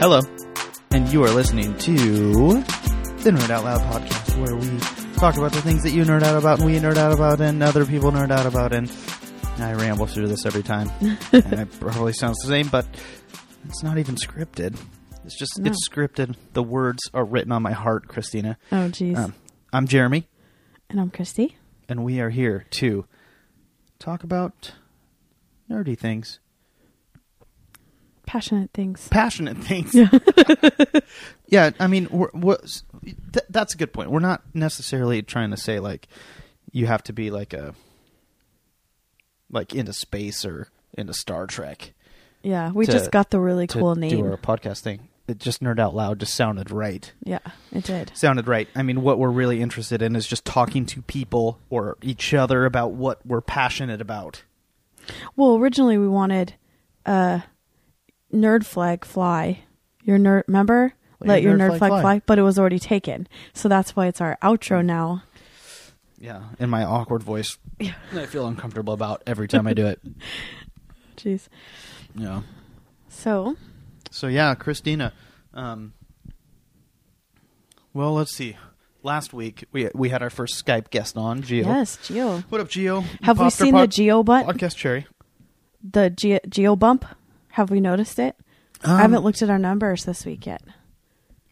Hello, and you are listening to the Nerd Out Loud podcast, where we talk about the things that you nerd out about, and we nerd out about, and other people nerd out about. And I ramble through this every time, and it probably sounds the same, but it's not even scripted. It's just No. it's scripted. The words are written on my heart, Christina. Oh, jeez. Um, I'm Jeremy, and I'm Christy. and we are here to talk about nerdy things, Passionate things. passionate things. yeah, I mean, we're, we're, th- that's a good point. We're not necessarily trying to say like you have to be like a like into space or into Star Trek Yeah, we To- just got the really cool do name. our podcast thing. It just nerd out loud just sounded right. Yeah, it did. Sounded right. I mean, what we're really interested in is just talking to people or each other about what we're passionate about. Well, originally we wanted uh nerd flag fly. Your nerd remember? Let, your nerd, flag, fly. but it was already taken. So that's why it's our outro now. Yeah, in my awkward voice, Yeah. I feel uncomfortable about every time I do it. Jeez. Yeah. So, So yeah, Christina. Um, well, let's see. Last week we we had our first Skype guest on, Geo. yes, Geo. What up, Geo? Have we Popped our seen pod- the Geo butt? podcast cherry? The Ge- Geo bump? Have we noticed it? I Um, haven't looked at our numbers this week yet.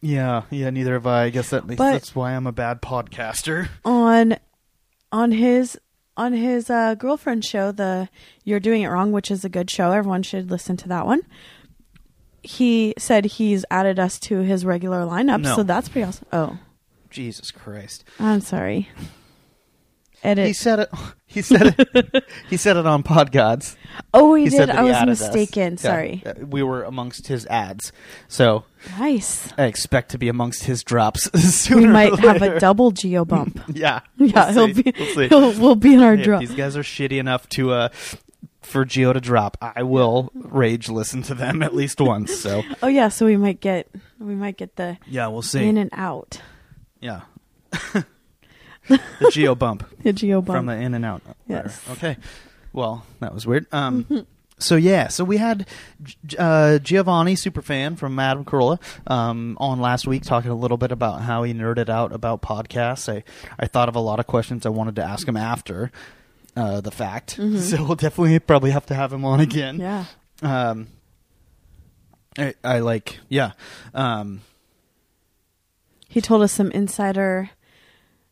Yeah, yeah. Neither have I. I guess that, But- that's why I'm a bad podcaster. on on his on his uh, girlfriend show, the "You're Doing It Wrong," which is a good show. Everyone should listen to that one. He said he's added us to his regular lineup, No. so that's pretty awesome. Oh, Jesus Christ! I'm sorry. Edit. He said it. He said it. he said it on Podgods. oh, he, He did. I was added us. mistaken. Yeah, Sorry. uh, we were amongst his ads, so Nice. I expect to be amongst his drops. Sooner We might have a double geo bump. Yeah, yeah, we'll he'll see. be. We'll. He'll, we'll be in our Hey, drop. These guys are shitty enough to uh for Geo to drop, I will rage listen to them at least once. So Oh yeah, so we might get we might get the yeah, we'll see. in and out. yeah, the Geo bump The geo bump. from the in and out. Yes. Okay. Well, that was weird. Um. So yeah, so we had uh, Giovanni, superfan from Adam Carolla, um, on last week talking a little bit about how he nerded out about podcasts. I, I thought of a lot of questions I wanted to ask him after uh, the fact, so we'll definitely probably have to have him on again. yeah. Um, I, I like, yeah. Um, He told us some insider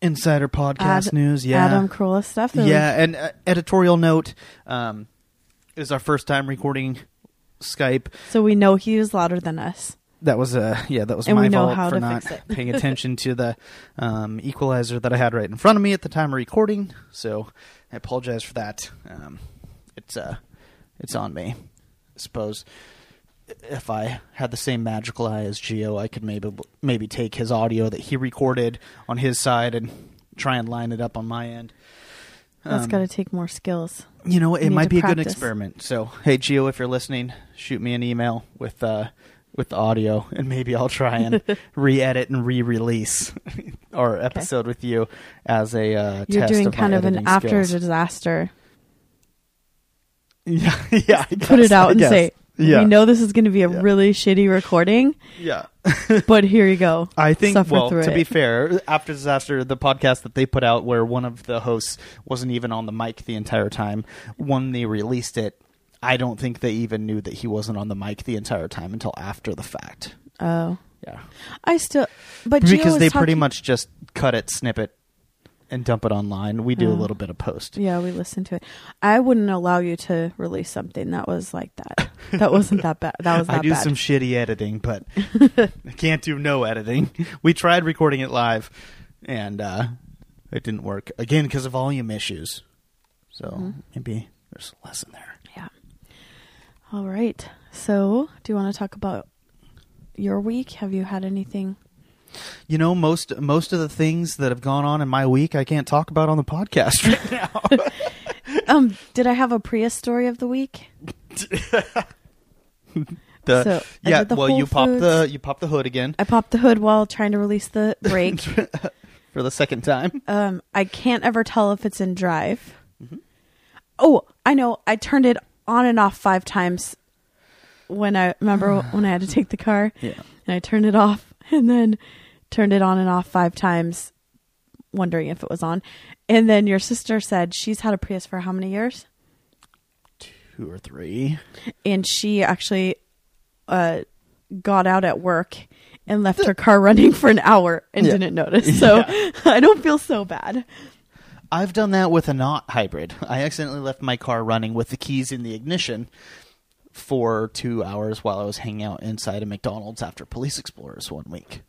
insider podcast Ad- news, yeah, Adam Carolla stuff. yeah. And uh, editorial note, um, was our first time recording Skype. So we know he was louder than us. That was uh, yeah, that was And my fault for not paying attention to the um, equalizer that I had right in front of me at the time of recording. So I apologize for that. Um, it's uh, it's on me. I suppose if I had the same magical eye as Geo, I could maybe maybe take his audio that he recorded on his side and try and line it up on my end. That's Um, got to take more skills. you know, it need might be a good experiment. So, hey Geo, if you're listening, shoot me an email with uh with the audio, and maybe I'll try and re-edit and re-release our episode with you as a uh, You're doing of kind of an after skills. disaster. Yeah, yeah. I Put guess, it out I and guess. say, yeah, "We know this is going to be a Yeah. really shitty recording, yeah. but here you go." I think. Suffer well, to it. be fair, after disaster, the podcast that they put out, where one of the hosts wasn't even on the mic the entire time, when they released it, I don't think they even knew that he wasn't on the mic the entire time until after the fact. Oh, Yeah. I still, but because they pretty talking- much just cut it, snip it, and dump it online. We do a Oh. little bit of post. Yeah, we listen to it. I wouldn't allow you to release something that was like that. That wasn't that bad. That was I do bad. some shitty editing, but I can't do no editing. We tried recording it live, and uh, it didn't work again because of volume issues. So Mhm. maybe there's a lesson there. Yeah. All right. So, do you want to talk about your week? Have you had anything? You know, most most of the things that have gone on in my week, I can't talk about on the podcast right now. Um, did I have a Prius story of the week? The, So, yeah, well, Whole you pop Foods. the you pop the hood again I popped the hood while trying to release the brake. for the second time. um, I can't ever tell if it's in drive. Mhm. Oh, I know. I turned it on and off five times when I remember when I had to take the car Yeah. and I turned it off and then turned it on and off five times, wondering if it was on. And then your sister said she's had a Prius for how many years? Two or three. And she actually uh, got out at work and left her car running for an hour and Yeah. didn't notice. So I don't feel so bad. I've done that with a not hybrid. I accidentally left my car running with the keys in the ignition for two hours while I was hanging out inside a McDonald's after Police Explorers one week.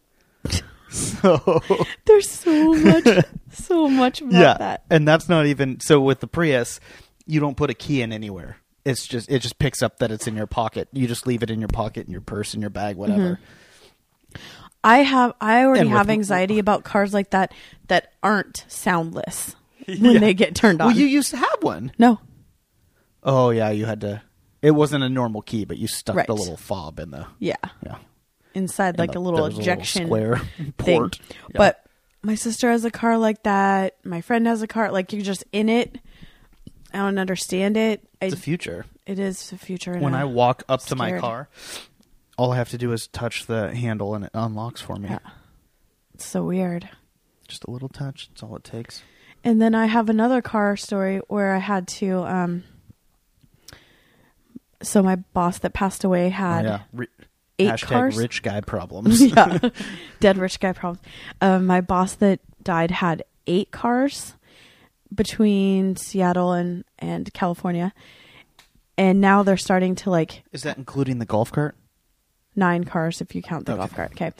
so There's so much, so much about yeah, that. and that's not even so with the Prius. You don't put a key in anywhere. It's just it just picks up that it's in your pocket. You just leave it in your pocket, in your purse, in your bag, whatever. Mm-hmm. I have I already have anxiety about cars like that that aren't soundless when Yeah. they get turned on. Well, you used to have one. no, Oh yeah, you had to. It wasn't a normal key, but you stuck Right. the little fob in the yeah, yeah. inside in like the- a little there was ejection square thing. port. Yeah. But my sister has a car like that. My friend has a car like you're just in it. I don't understand it. I, it's the future. it is the future. When I walk up to my car, all I have to do is touch the handle and it unlocks for me. Yeah. it's so weird. Just a little touch. That's all it takes. And then I have another car story where I had to. um So my boss that passed away had Oh, yeah. Ri- eight hashtag cars. rich guy problems. yeah, dead rich guy problems. Um, my boss that died had eight cars between Seattle and and California, and now they're starting to like Is that including the golf cart? nine cars if you count the Okay. golf cart. Okay.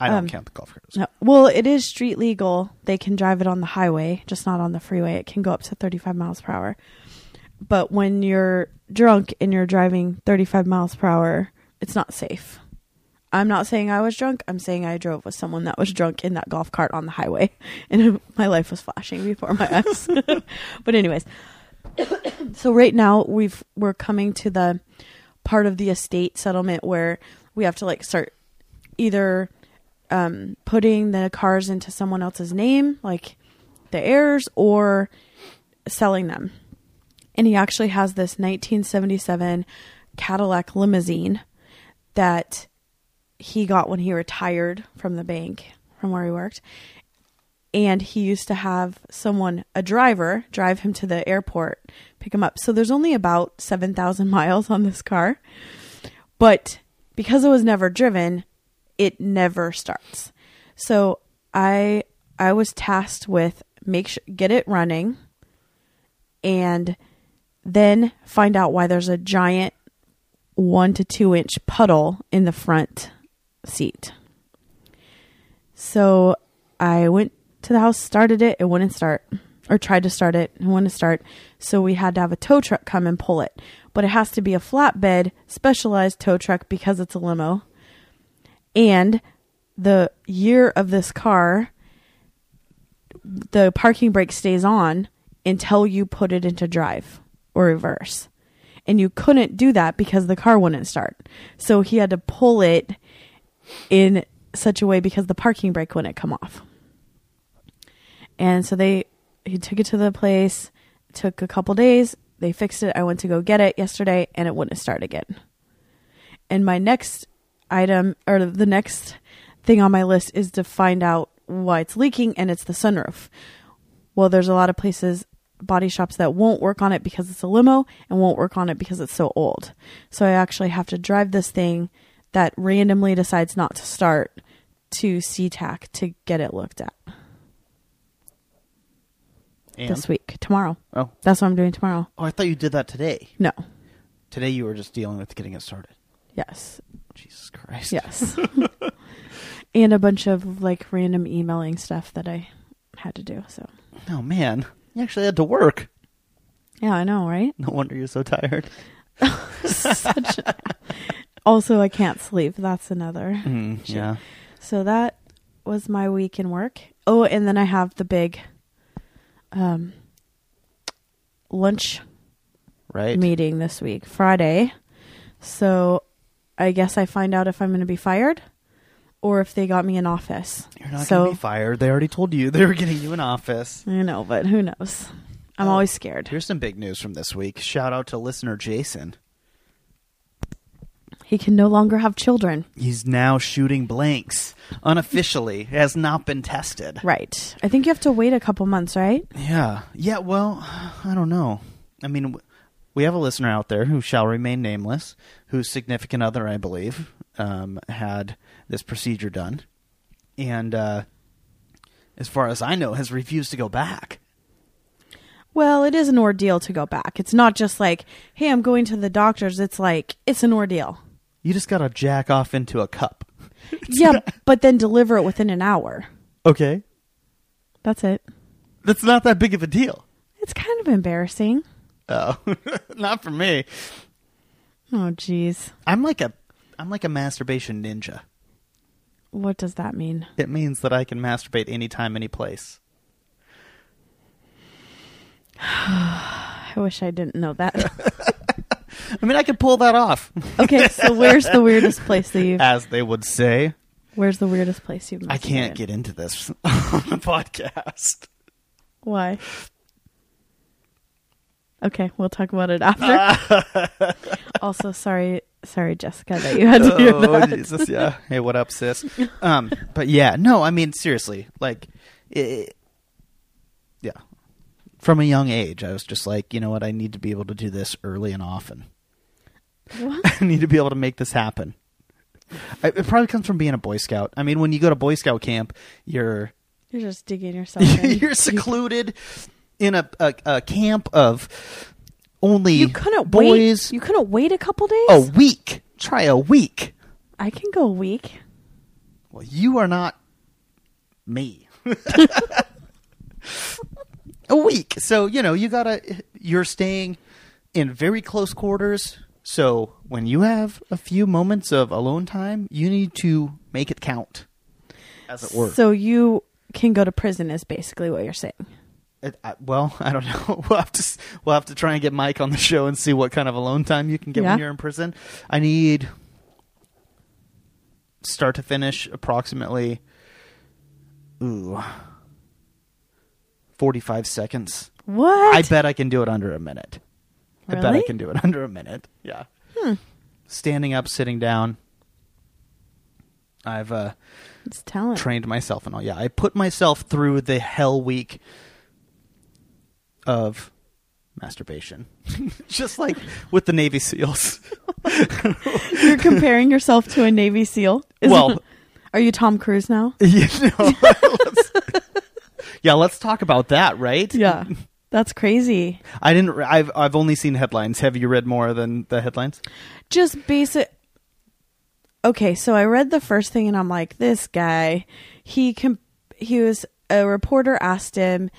I don't Um, count the golf carts. No, well, it is street legal. They can drive it on the highway, just not on the freeway. It can go up to 35 miles per hour. But when you're drunk and you're driving 35 miles per hour, it's not safe. I'm not saying I was drunk. I'm saying I drove with someone that was drunk in that golf cart on the highway, and my life was flashing before my eyes. but anyways, so right now we've we're coming to the part of the estate settlement where we have to like start either um, putting the cars into someone else's name, like the heirs, or selling them. And he actually has this 1977 Cadillac limousine that he got when he retired from the bank from where he worked. And he used to have someone, a driver, drive him to the airport, pick him up. So there's only about 7,000 miles on this car. But because it was never driven, it never starts. So I I was tasked with make sure get it running and then find out why there's a giant one to two inch puddle in the front seat. So I went to the house, started it, it wouldn't start. Or tried to start it, it wouldn't start. So we had to have a tow truck come and pull it. But it has to be a flatbed, specialized tow truck because it's a limo. And the year of this car, the parking brake stays on until you put it into drive or reverse. And you couldn't do that because the car wouldn't start. So he had to pull it in such a way because the parking brake wouldn't come off. And so they he took it to the place, took a couple days, they fixed it. I went to go get it yesterday and it wouldn't start again. And my next item or the next thing on my list is to find out why it's leaking and it's the sunroof. Well, there's a lot of places body shops that won't work on it because it's a limo and won't work on it because it's so old. So I actually have to drive this thing that randomly decides not to start to SeaTac to get it looked at And? this week, tomorrow. Oh. That's what I'm doing tomorrow. oh, I thought you did that today. No. Today you were just dealing with getting it started. Yes. Jesus Christ. Yes. and a bunch of like random emailing stuff that I had to do. So, Oh man, you actually had to work. yeah, I know, right? No wonder you're so tired. Such a- also, I can't sleep. That's another. Mm, yeah. So that was my week in work. Oh, and then I have the big um lunch Right. meeting this week, Friday. So I guess I find out if I'm going to be fired or if they got me an office. You're not so gonna be fired. They already told you they were getting you an office. I know, but who knows? I'm Oh. always scared. Here's some big news from this week. Shout out to listener Jason. He can no longer have children. He's now shooting blanks unofficially. It has not been tested. Right. I think you have to wait a couple months, right? Yeah. Yeah, well, I don't know. I mean, w- we have a listener out there who shall remain nameless, whose significant other, I believe, um, had this procedure done. And uh, as far as I know, has refused to go back. Well, it is an ordeal to go back. It's not just like, hey, I'm going to the doctor's. It's like, it's an ordeal. You just got to jack off into a cup. yeah, but then deliver it within an hour. Okay. That's it. That's not that big of a deal. It's kind of embarrassing. Oh, not for me. Oh, jeez. I'm like a I'm like a masturbation ninja. What does that mean? It means that I can masturbate anytime, any place. I wish I didn't know that. I mean, I could pull that off, okay, so where's the weirdest place that you've? as they would say. Where's the weirdest place you've? I can't get into this on the podcast. Why? Okay, we'll talk about it after. also, sorry, sorry, Jessica, that you had to hear oh that. Jesus, yeah. Hey, what up, sis? Um, but yeah, no, I mean seriously, like, it, yeah. From a young age, I was just like, you know what? I need to be able to do this early and often. What? I need to be able to make this happen. I, it probably comes from being a Boy Scout. I mean, when you go to Boy Scout camp, you're You're just digging yourself in. you're secluded in a, a, a camp of only You couldn't boys. wait. You couldn't wait a couple days. a week. Try a week. I can go a week. Well, you are not me. a week. So, you know, you gotta, you're staying in very close quarters. So, when you have a few moments of alone time, you need to make it count, as it were. So you can go to prison, is basically what you're saying. It, I, well, I don't know. We'll have to we'll have to try and get Mike on the show and see what kind of alone time you can get Yeah. when you're in prison. I need start to finish approximately ooh 45 seconds. What? I bet I can do it under a minute. I bet I can do it under a minute. Yeah. Hmm. Standing up, sitting down. I've uh It's talent. trained myself and all. Yeah, I put myself through the hell week of masturbation, just like with the Navy SEALs. You're comparing yourself to a Navy SEAL. Is Well- it- are you Tom Cruise now? you know, let's- yeah, let's talk about that, right? Yeah, that's crazy. I didn't. re- I've I've only seen headlines. Have you read more than the headlines? Just basic. Okay, so I read the first thing and I'm like, this guy, he com- he was a reporter asked him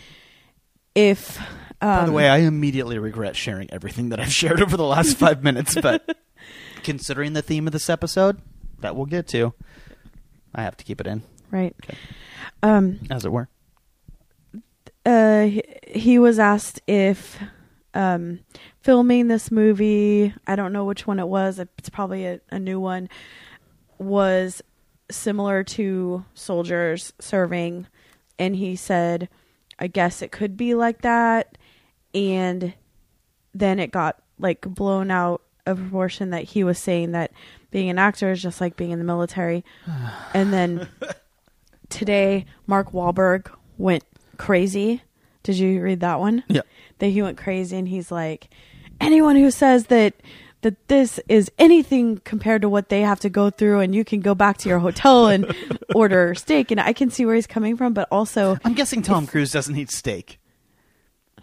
if. Um, By the way, I immediately regret sharing everything that I've shared over the last five minutes, but considering the theme of this episode, that we'll get to, I have to keep it in, right, Okay. um, as it were. Uh, he, was asked if um, filming this movie, I don't know which one it was, it's probably a, a new one, was similar to soldiers serving. And he said, I guess it could be like that. And then it got like blown out of proportion that he was saying that being an actor is just like being in the military. and then today, Mark Wahlberg went crazy. Did you read that one? Yeah. That he went crazy and he's like, anyone who says that that this is anything compared to what they have to go through and you can go back to your hotel and order steak and I can see where he's coming from, but also I'm guessing Tom Cruise doesn't eat steak.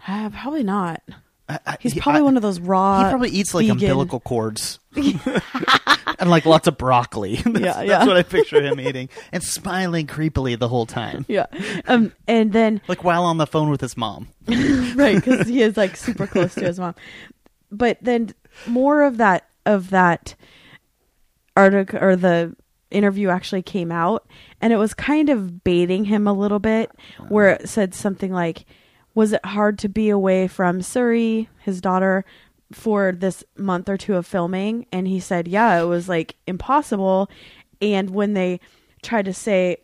uh, probably not. I, I, He's probably I- one of those raw. He probably eats like vegan- umbilical cords and like lots of broccoli. that's, Yeah, that's what I picture him eating and smiling creepily the whole time, Yeah. Um, and then like while on the phone with his mom. right because he is like super close to his mom but then more of that of that article or the interview actually came out and it was kind of baiting him a little bit where it said something like was it hard to be away from Suri his daughter for this month or two of filming? And he said yeah it was like impossible. And when they tried to say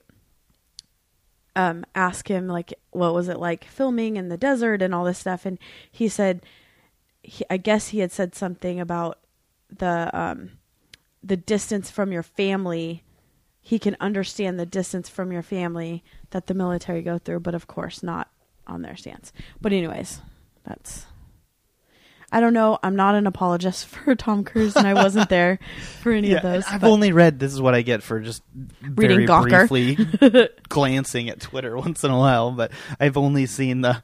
um, ask him like what was it like filming in the desert and all this stuff and he said he, i guess he had said something about the um, the distance from your family. He can understand the distance from your family that the military go through, but of course not on their stance. But anyways, that's I don't know. I'm not an apologist for Tom Cruise, and I wasn't there for any of those. I've only read. This is what I get for just Reading Gawker. briefly glancing at Twitter once in a while. But I've only seen the.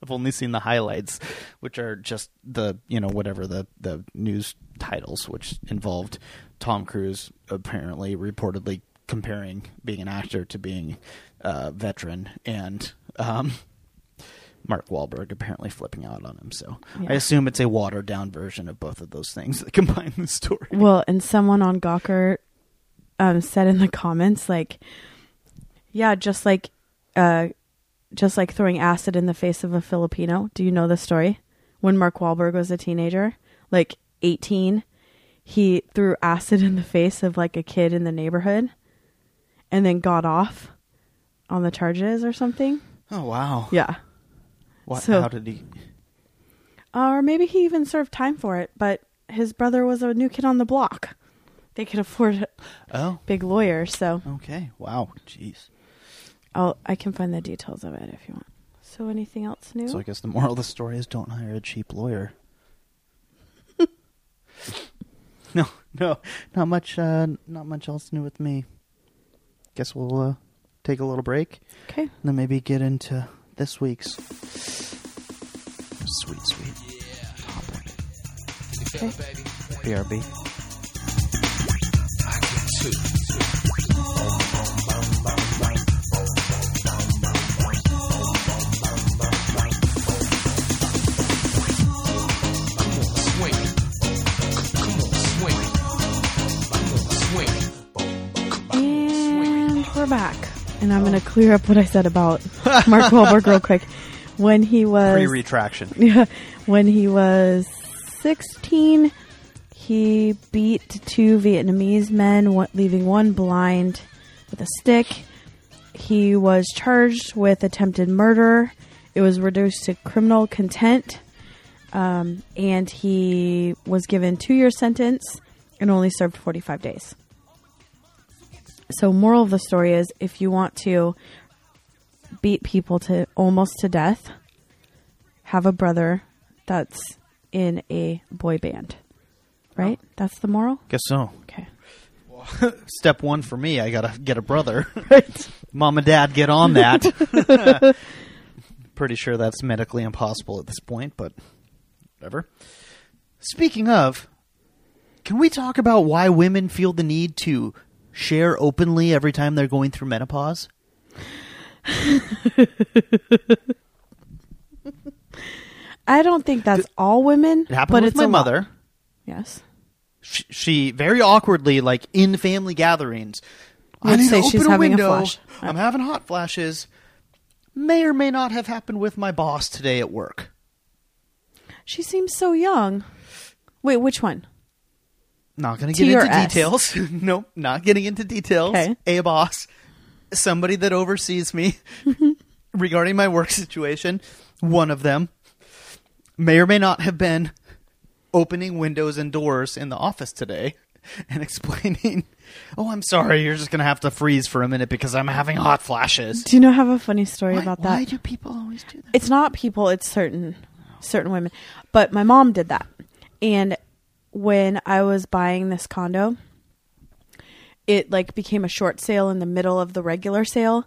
I've only seen the highlights, which are just the you know whatever the the news titles, which involved Tom Cruise apparently reportedly comparing being an actor to being a veteran, and um, Mark Wahlberg apparently flipping out on him. So Yeah. I assume it's a watered down version of both of those things that combine the story. Well, and someone on Gawker um, said in the comments, like, yeah, just like, uh, just like throwing acid in the face of a Filipino. Do you know the story? When Mark Wahlberg was a teenager, like eighteen, he threw acid in the face of like a kid in the neighborhood, and then got off on the charges or something. Oh wow! Yeah, What, So- how did he? or maybe he even served time for it. But his brother was a new kid on the block. They could afford Oh, big lawyer, so okay. Wow. Jeez. I'll I can find the details of it if you want. So anything else new? So I guess the moral of the story is don't hire a cheap lawyer. no, no, not much. Uh, not much else new with me. Guess we'll uh, take a little break okay. and then maybe get into this week's sweet, sweet topic. Okay. BRB. And we're back. And I'm going to clear up what I said about Mark Wahlberg real quick. When he was Pre retraction. Yeah, when he was 16, he beat two Vietnamese men, one- leaving one blind with a stick. He was charged with attempted murder. It was reduced to criminal contempt, um, and he was given two year sentence and only served 45 days. So, moral of the story is if you want to beat people to almost to death, have a brother that's in a boy band. Right? Oh. That's the moral? Guess so. Okay. Step one for me, I gotta get a brother. Right. Mom and dad, get on that. Pretty sure that's medically impossible at this point, but whatever. Speaking of, can we talk about why women feel the need to share openly every time they're going through menopause? I don't think that's all women. It happened but with it's my a lot. mother. Yes. She, she very awkwardly, like in family gatherings, I Would need say to she's open a having a window. flash. I'm having hot flashes. May or may not have happened with my boss today at work. She seems so young. Wait, which one? Not going to get into S? details. nope, not getting into details. Okay. A boss, somebody that oversees me mm-hmm. regarding my work situation. One of them may or may not have been opening windows and doors in the office today and explaining, "Oh, I'm sorry, you're just going to have to freeze for a minute because I'm having hot flashes." Do you know I have a funny story Why, about that? why do people always do that? it's not people it's certain certain women but my mom did that and when i was buying this condo it like became a short sale in the middle of the regular sale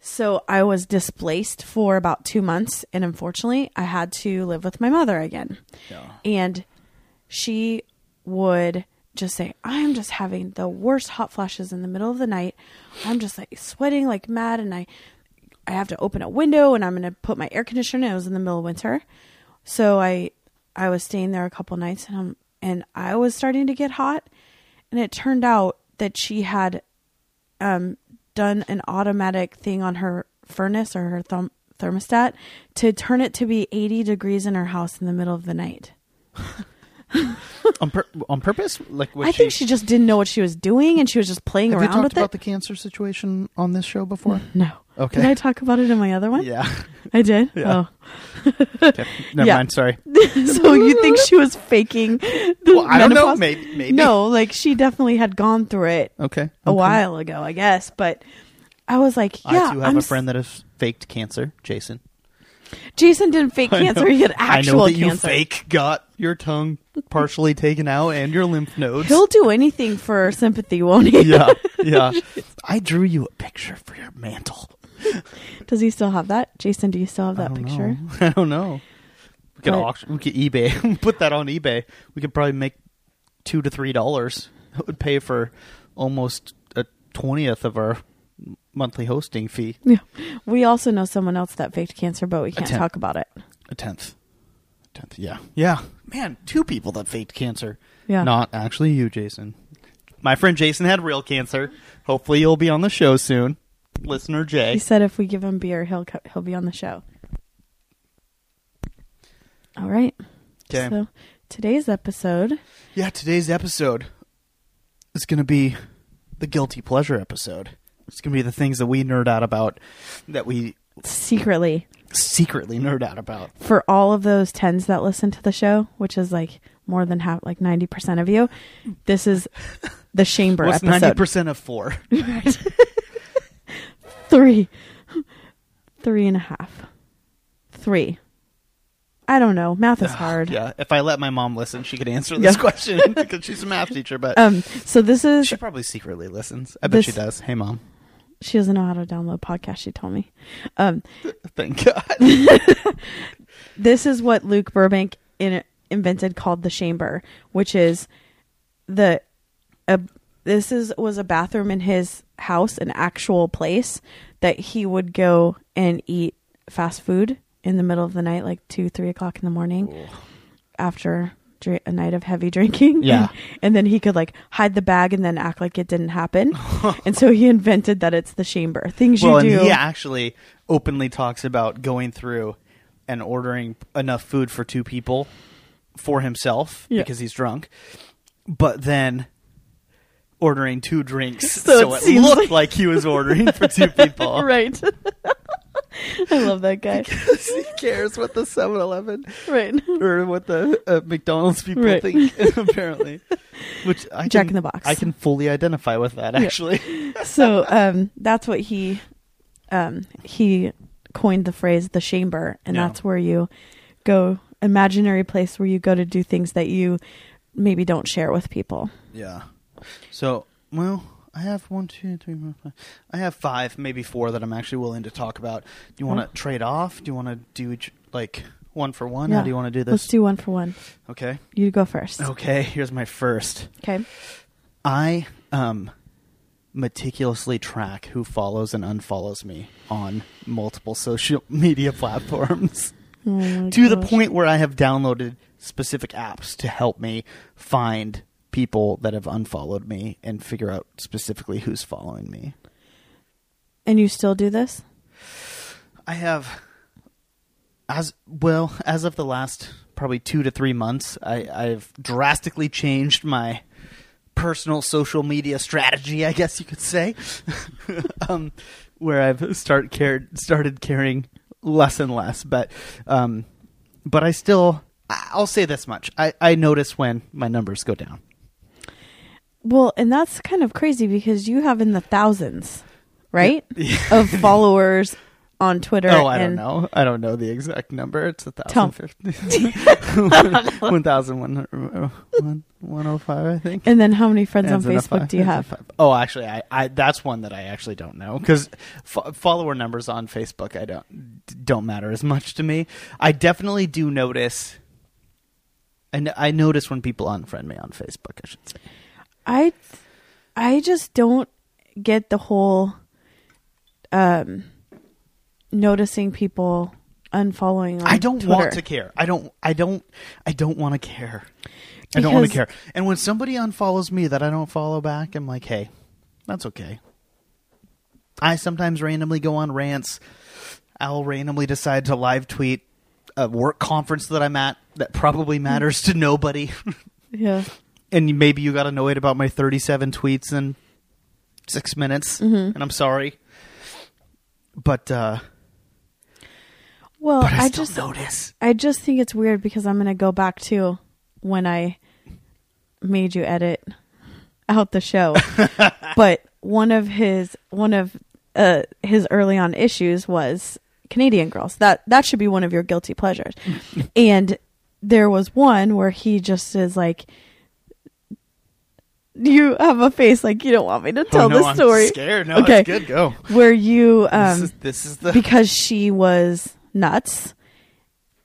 so i was displaced for about two months and unfortunately i had to live with my mother again Yeah. and she would just say i'm just having the worst hot flashes in the middle of the night i'm just like sweating like mad and i i have to open a window and i'm going to put my air conditioner in. it was in the middle of winter so i i was staying there a couple nights and um and i was starting to get hot and it turned out that she had um done an automatic thing on her furnace or her thermostat to turn it to be 80 degrees in her house in the middle of the night on, pur- on purpose? Like, I think she just didn't know what she was doing, and she was just playing Have you around talked with about it. the cancer situation on this show before? no, Okay. Did I talk about it in my other one? yeah. I did. Yeah. Oh. Okay. Never Yeah. mind. Sorry. so you think she was faking the Well, I don't know. Maybe. Maybe. No, like she definitely had gone through it Okay. a okay. while ago, I guess. But I was like, yeah, I too have I'm a friend that has faked cancer, Jason. Jason didn't fake cancer; he had actual I know that cancer. you fake got your tongue partially taken out and your lymph nodes. He'll do anything for sympathy, won't he? yeah, yeah. I drew you a picture for your mantle. Does he still have that? Jason, do you still have that don't picture? know. I don't know. We could But- auction. We could eBay. Put that on eBay. We could probably make two to three dollars. It would pay for almost a twentieth of our monthly hosting fee. Yeah. We also know someone else that faked cancer, but we can't talk about it. A tenth. Tenth. Yeah. Yeah. Man, two people that faked cancer. Yeah. Not actually you, Jason. My friend Jason had real cancer. Hopefully, you'll be on the show soon, listener Jay. He said if we give him beer, he'll co- he'll be on the show. All right. Okay. So today's episode, Yeah, today's episode is going to be the guilty pleasure episode. It's going to be the things that we nerd out about, that we secretly secretly nerd out about. for all of those tens that listen to the show, which is like more than half, like ninety percent of you, this is the chamber ninety episode. percent of four? Three, three and a half, three. I don't know. Math is hard. Yeah, if I let my mom listen, she could answer this Yeah. question because she's a math teacher. But Um. So this is she probably secretly listens. I bet she This- does. Hey, mom. she doesn't know how to download podcasts. She told me. Um. Thank God. this is what Luke Burbank in, invented called the chamber, which is the a, this is was a bathroom in his house, an actual place that he would go and eat fast food in the middle of the night, like two, three o'clock in the morning, after dr- a night of heavy drinking. Yeah. and then he could like hide the bag and then act like it didn't happen. and so he invented that it's the chamber. Things well, you and do. he actually openly talks about going through and ordering enough food for two people for himself Yeah. because he's drunk, but then ordering two drinks So so, it it, looked like- like... he was ordering for two people. right. I love that guy. he cares what the 7-Eleven Right. or what the uh, McDonald's people Right. think. apparently, which I Jack can, in the Box. I can fully identify with that. Yeah. Actually, so um, that's what he um, he coined the phrase the chamber, and Yeah. that's where you go imaginary place where you go to do things that you maybe don't share with people. Yeah. So, well, I have one, two, three, four, five. I have five, maybe four that I'm actually willing to talk about. Do you want to trade off? Do you want to do each, like one for one? How Yeah. do you want to do this? Let's do one for one. okay. You go first. Okay. Here's my first. Okay. I um meticulously track who follows and unfollows me on multiple social media platforms Oh my to the gosh. point where I have downloaded specific apps to help me find people that have unfollowed me and figure out specifically who's following me. And you still do this? I have as well as of the last probably 2 to 3 months, I I've drastically changed my personal social media strategy, I guess you could say. um where I've start cared started caring less and less, but um but I still I'll say this much. I, I notice when my numbers go down. Well, and that's kind of crazy because you have in the thousands, right? Of followers on Twitter. Oh, I don't and- know. I don't know the exact number. It's a Tell- thousand fifty. One thousand one hundred one one oh five, I think. And then how many friends Ends on in a Facebook five- do you ends in have? five. Oh, actually, I, I that's one that I actually don't know because fo- follower numbers on Facebook I don't don't matter as much to me. I definitely do notice. And I notice when people unfriend me on Facebook. I should say. I I just don't get the whole um noticing people unfollowing on I don't Twitter. want to care. I don't. I don't. I don't want to care. I don't want to care. And when somebody unfollows me that I don't follow back, I'm like, hey, that's okay. I sometimes randomly go on rants. I'll randomly decide to live tweet a work conference that I'm at that probably matters to nobody. Yeah. And maybe you got annoyed about my 37 tweets in six minutes, Mm-hmm. and I'm sorry. but uh, Well, but I, I, just notice. I just think it's weird because I'm going to go back to when I made you edit out the show. but one of his one of uh his early on issues was Canadian girls. That that should be one of your guilty pleasures. and there was one where he just is like you have a face like you don't want me to tell oh, no, the I'm story. scared. No, Okay. it's good. Go. Where you um this, is, this is the because she was nuts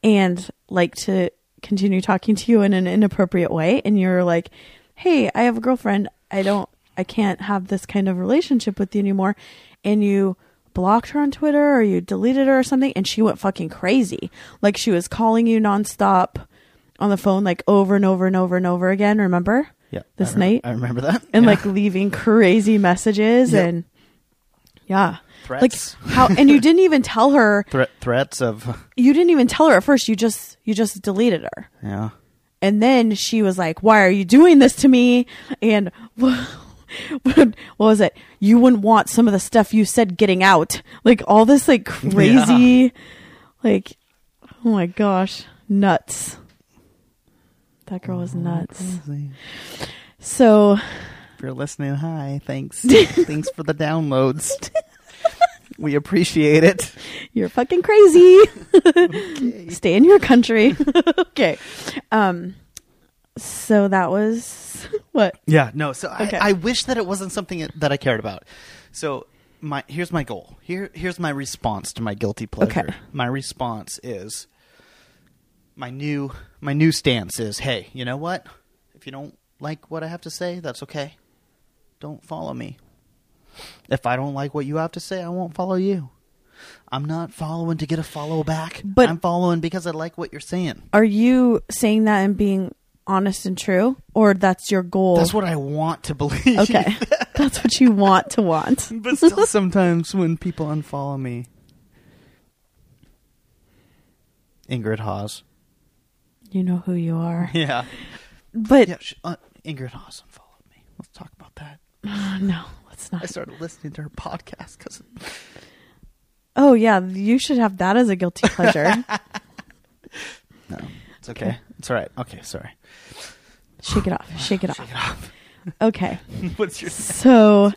and like to continue talking to you in an inappropriate way and you're like hey i have a girlfriend i don't i can't have this kind of relationship with you anymore and you blocked her on twitter or you deleted her or something and she went fucking crazy like she was calling you nonstop on the phone like over and over and over and over again remember yeah. this I night? I remember that. and Yeah. like leaving crazy messages Yep. and yeah threats, like how and you didn't even tell her Threat, threats of you didn't even tell her at first you just you just deleted her yeah. and then she was like why are you doing this to me and what was it you wouldn't want some of the stuff you said getting out like all this like crazy like oh my gosh nuts that girl was nuts Crazy. so If you're listening, hi. Thanks. Thanks for the downloads. we appreciate it. you're fucking crazy stay in your country okay um so that was what Yeah, no. So Okay. I, I wish that it wasn't something that I cared about. So my here's my goal. Here here's my response to my guilty pleasure. Okay. My response is my new my new stance is, hey, you know what? If you don't like what I have to say, that's okay. Don't follow me. If I don't like what you have to say, I won't follow you. I'm not following to get a follow back. But- I'm following because I like what you're saying. Are you saying that and being honest and true, or that's your goal? That's what I want to believe. Okay, that's what you want to want. But still, sometimes when people unfollow me, Ingrid Haas. You know who you are, Yeah, but yeah. Sh- uh, Ingrid Haas followed me. Let's talk about that. no, let's not. I started listening to her podcast because Oh yeah, you should have that as a guilty pleasure. no, it's okay. Okay. It's all right. Okay, sorry. shake it off. Shake it off. Shake it off. Okay, What's your? so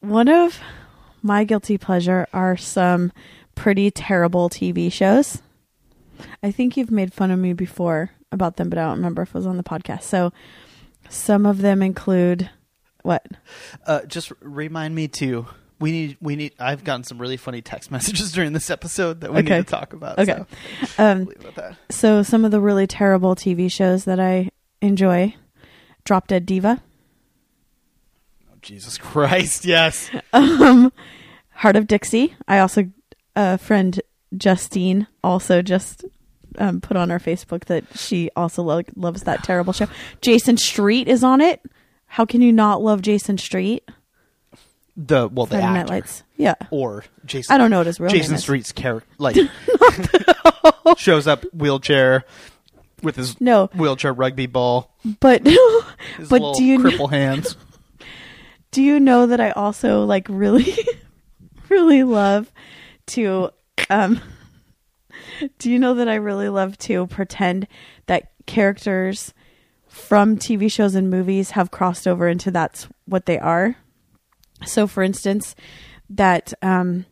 one of my guilty pleasure are some pretty terrible TV shows. I think you've made fun of me before about them, but I don't remember if it was on the podcast. So some of them include what? Uh, just remind me to. We need. We need. I've gotten some really funny text messages during this episode that we Okay. need to talk about. Okay. so Um, leave it at that. so some of the really terrible TV shows that I enjoy: Drop Dead Diva, Oh, Jesus Christ! Yes. um, Hart of Dixie. I also a friend Justine also just um, put on our Facebook that she also lo- loves that terrible show. Jason Street is on it. How can you not love Jason Street? The well, the Friday Night actor Lights. Yeah, or Jason. I don't know what his real Jason name is. Street's character like shows up wheelchair with his No, wheelchair rugby ball, but his But little do you cripple hands. do you know that I also like really, really love to um. Do you know that I really love to pretend that characters from TV shows and movies have crossed over into that's what they are? So, for instance, that um,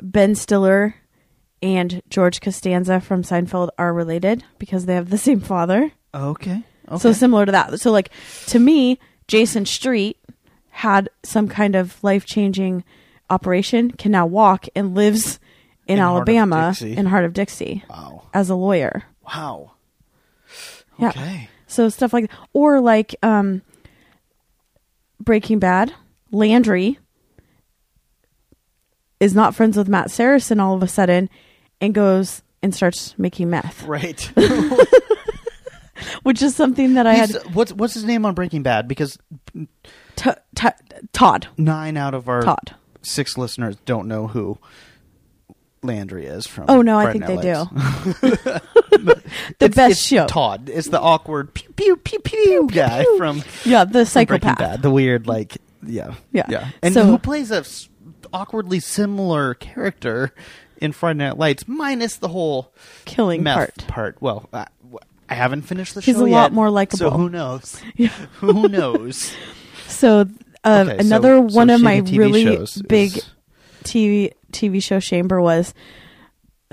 Ben Stiller and George Costanza from Seinfeld are related because they have the same father. Okay. Okay. So similar to that. So like to me, Jason Street had some kind of life changing operation, can now walk and lives in, In Alabama in Hart of Dixie wow. as a lawyer. Wow. Yeah. Okay. So stuff like or like um Breaking Bad, Landry is not friends with Matt Saracen all of a sudden and goes and starts making meth, Right. which is something that I had what's what's his name on Breaking Bad? Because t- t- Todd. nine out of our Todd. six listeners don't know who Landry is from. Oh no, I think they do. The It's- best it's show. Todd. It's the awkward pew pew pew pew guy from Yeah, the psychopath. Bad. The weird like yeah Yeah. yeah. And So- who plays a s- awkwardly similar character in Friday Night Lights, minus the whole Killing part. part. Well, I, I haven't finished the He's show He's a yet, lot more likable. So who knows? Yeah. who knows? So uh, Okay, another so one of my TV really big is- TV TV show chamber was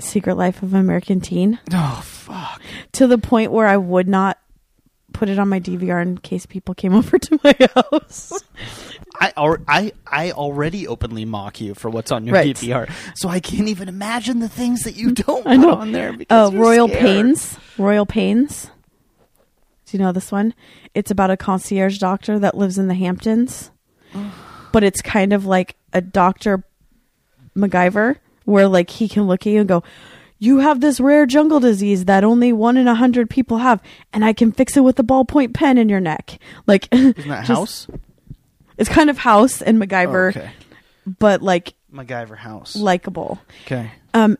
Secret Life of American Teen Oh fuck! to the point where I would not put it on my DVR in case people came over to my house. I, al- I I already openly mock you for what's on your Right. DVR, so I can't even imagine the things that you don't put on there. Because Uh, Royal scared. Pains. Royal Pains. Do you know this one? It's about a concierge doctor that lives in the Hamptons, but it's kind of like a Doctor MacGyver, where like he can look at you and go, "You have this rare jungle disease that only one in a hundred people have, and I can fix it with a ballpoint pen in your neck." Like, Isn't that just- House? It's kind of House and MacGyver, okay. but like MacGyver House. likable. okay. Um,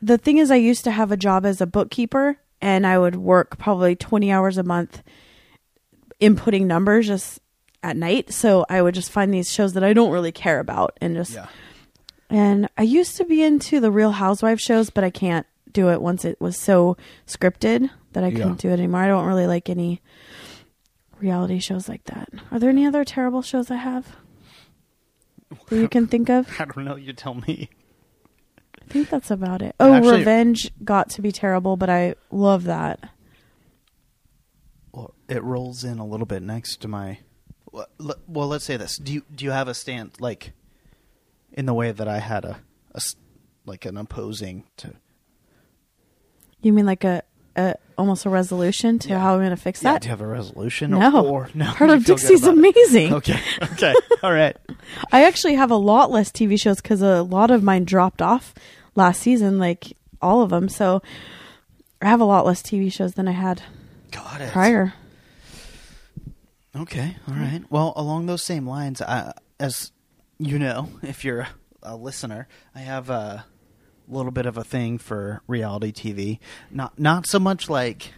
the thing is, I used to have a job as a bookkeeper, and I would work probably twenty hours a month inputting numbers just at night. So I would just find these shows that I don't really care about, and just Yeah. And I used to be into the Real Housewives shows, but I can't do it once it was so scripted that I couldn't Yeah. do it anymore. I don't really like any reality shows like that. Are there any other terrible shows I have that you can think of? I don't know. You tell me. I think that's about it. Oh, Actually- Revenge got to be terrible, but I love that. Well, it rolls in a little bit next to my. Well, le- well, let's say this. Do you do you have a stand like, in the way that I had a, like an opposing to? You mean like a, a almost a resolution to Yeah. how I'm going to fix Yeah, that? do you have a resolution? no, Or, or no. Hart of Dixie's about it? amazing. Okay. Okay. All right. I actually have a lot less TV shows because a lot of mine dropped off last season, like all of them. So I have a lot less TV shows than I had Got it. prior. Okay, all right. Well, along those same lines, I, as you know, if you're a listener, I have a little bit of a thing for reality TV. Not not so much like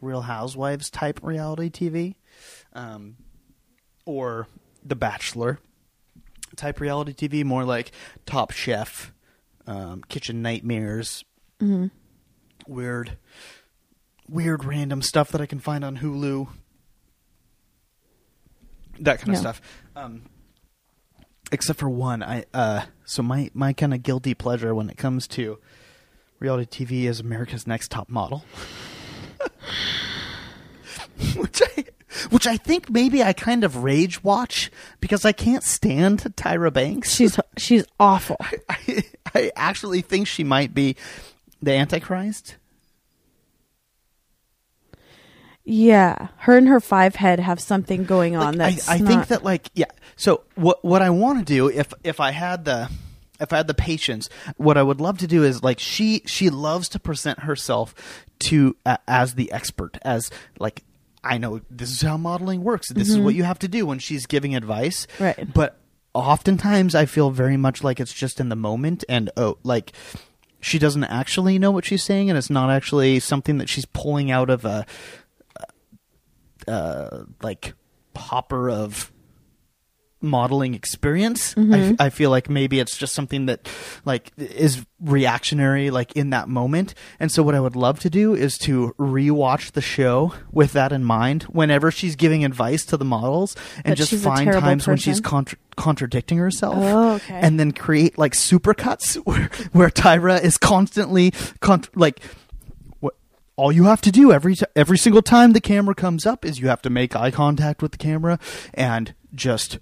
Real Housewives type reality TV, um, or The Bachelor type reality TV. More like Top Chef, um, Kitchen Nightmares, hmm weird, weird random stuff that I can find on Hulu. That kind of Yeah. stuff. Um, except for one, I uh, so my my kind of guilty pleasure when it comes to reality TV is America's Next Top Model, which I which I think maybe I kind of rage watch because I can't stand Tyra Banks. She's she's awful. I, I actually think she might be the Antichrist. Yeah, her and her five head have something going on. Like, that's I, I not- think that like yeah. So what what I want to do if if I had the if I had the patience, what I would love to do is like she she loves to present herself to uh, as the expert as like I know this is how modeling works. This is what you have to do when she's giving advice. Mm-hmm. Right. But oftentimes I feel very much like it's just in the moment and oh like she doesn't actually know what she's saying and it's not actually something that she's pulling out of a uh, like popper of modeling experience. Mm-hmm. I, I feel like maybe it's just something that like is reactionary like in that moment. And so what I would love to do is to rewatch the show with that in mind whenever she's giving advice to the models and That just find times when she's contra- contradicting herself Oh, okay. and then create like supercuts where where Tyra is constantly con- like all you have to do every t- every single time the camera comes up is you have to make eye contact with the camera and just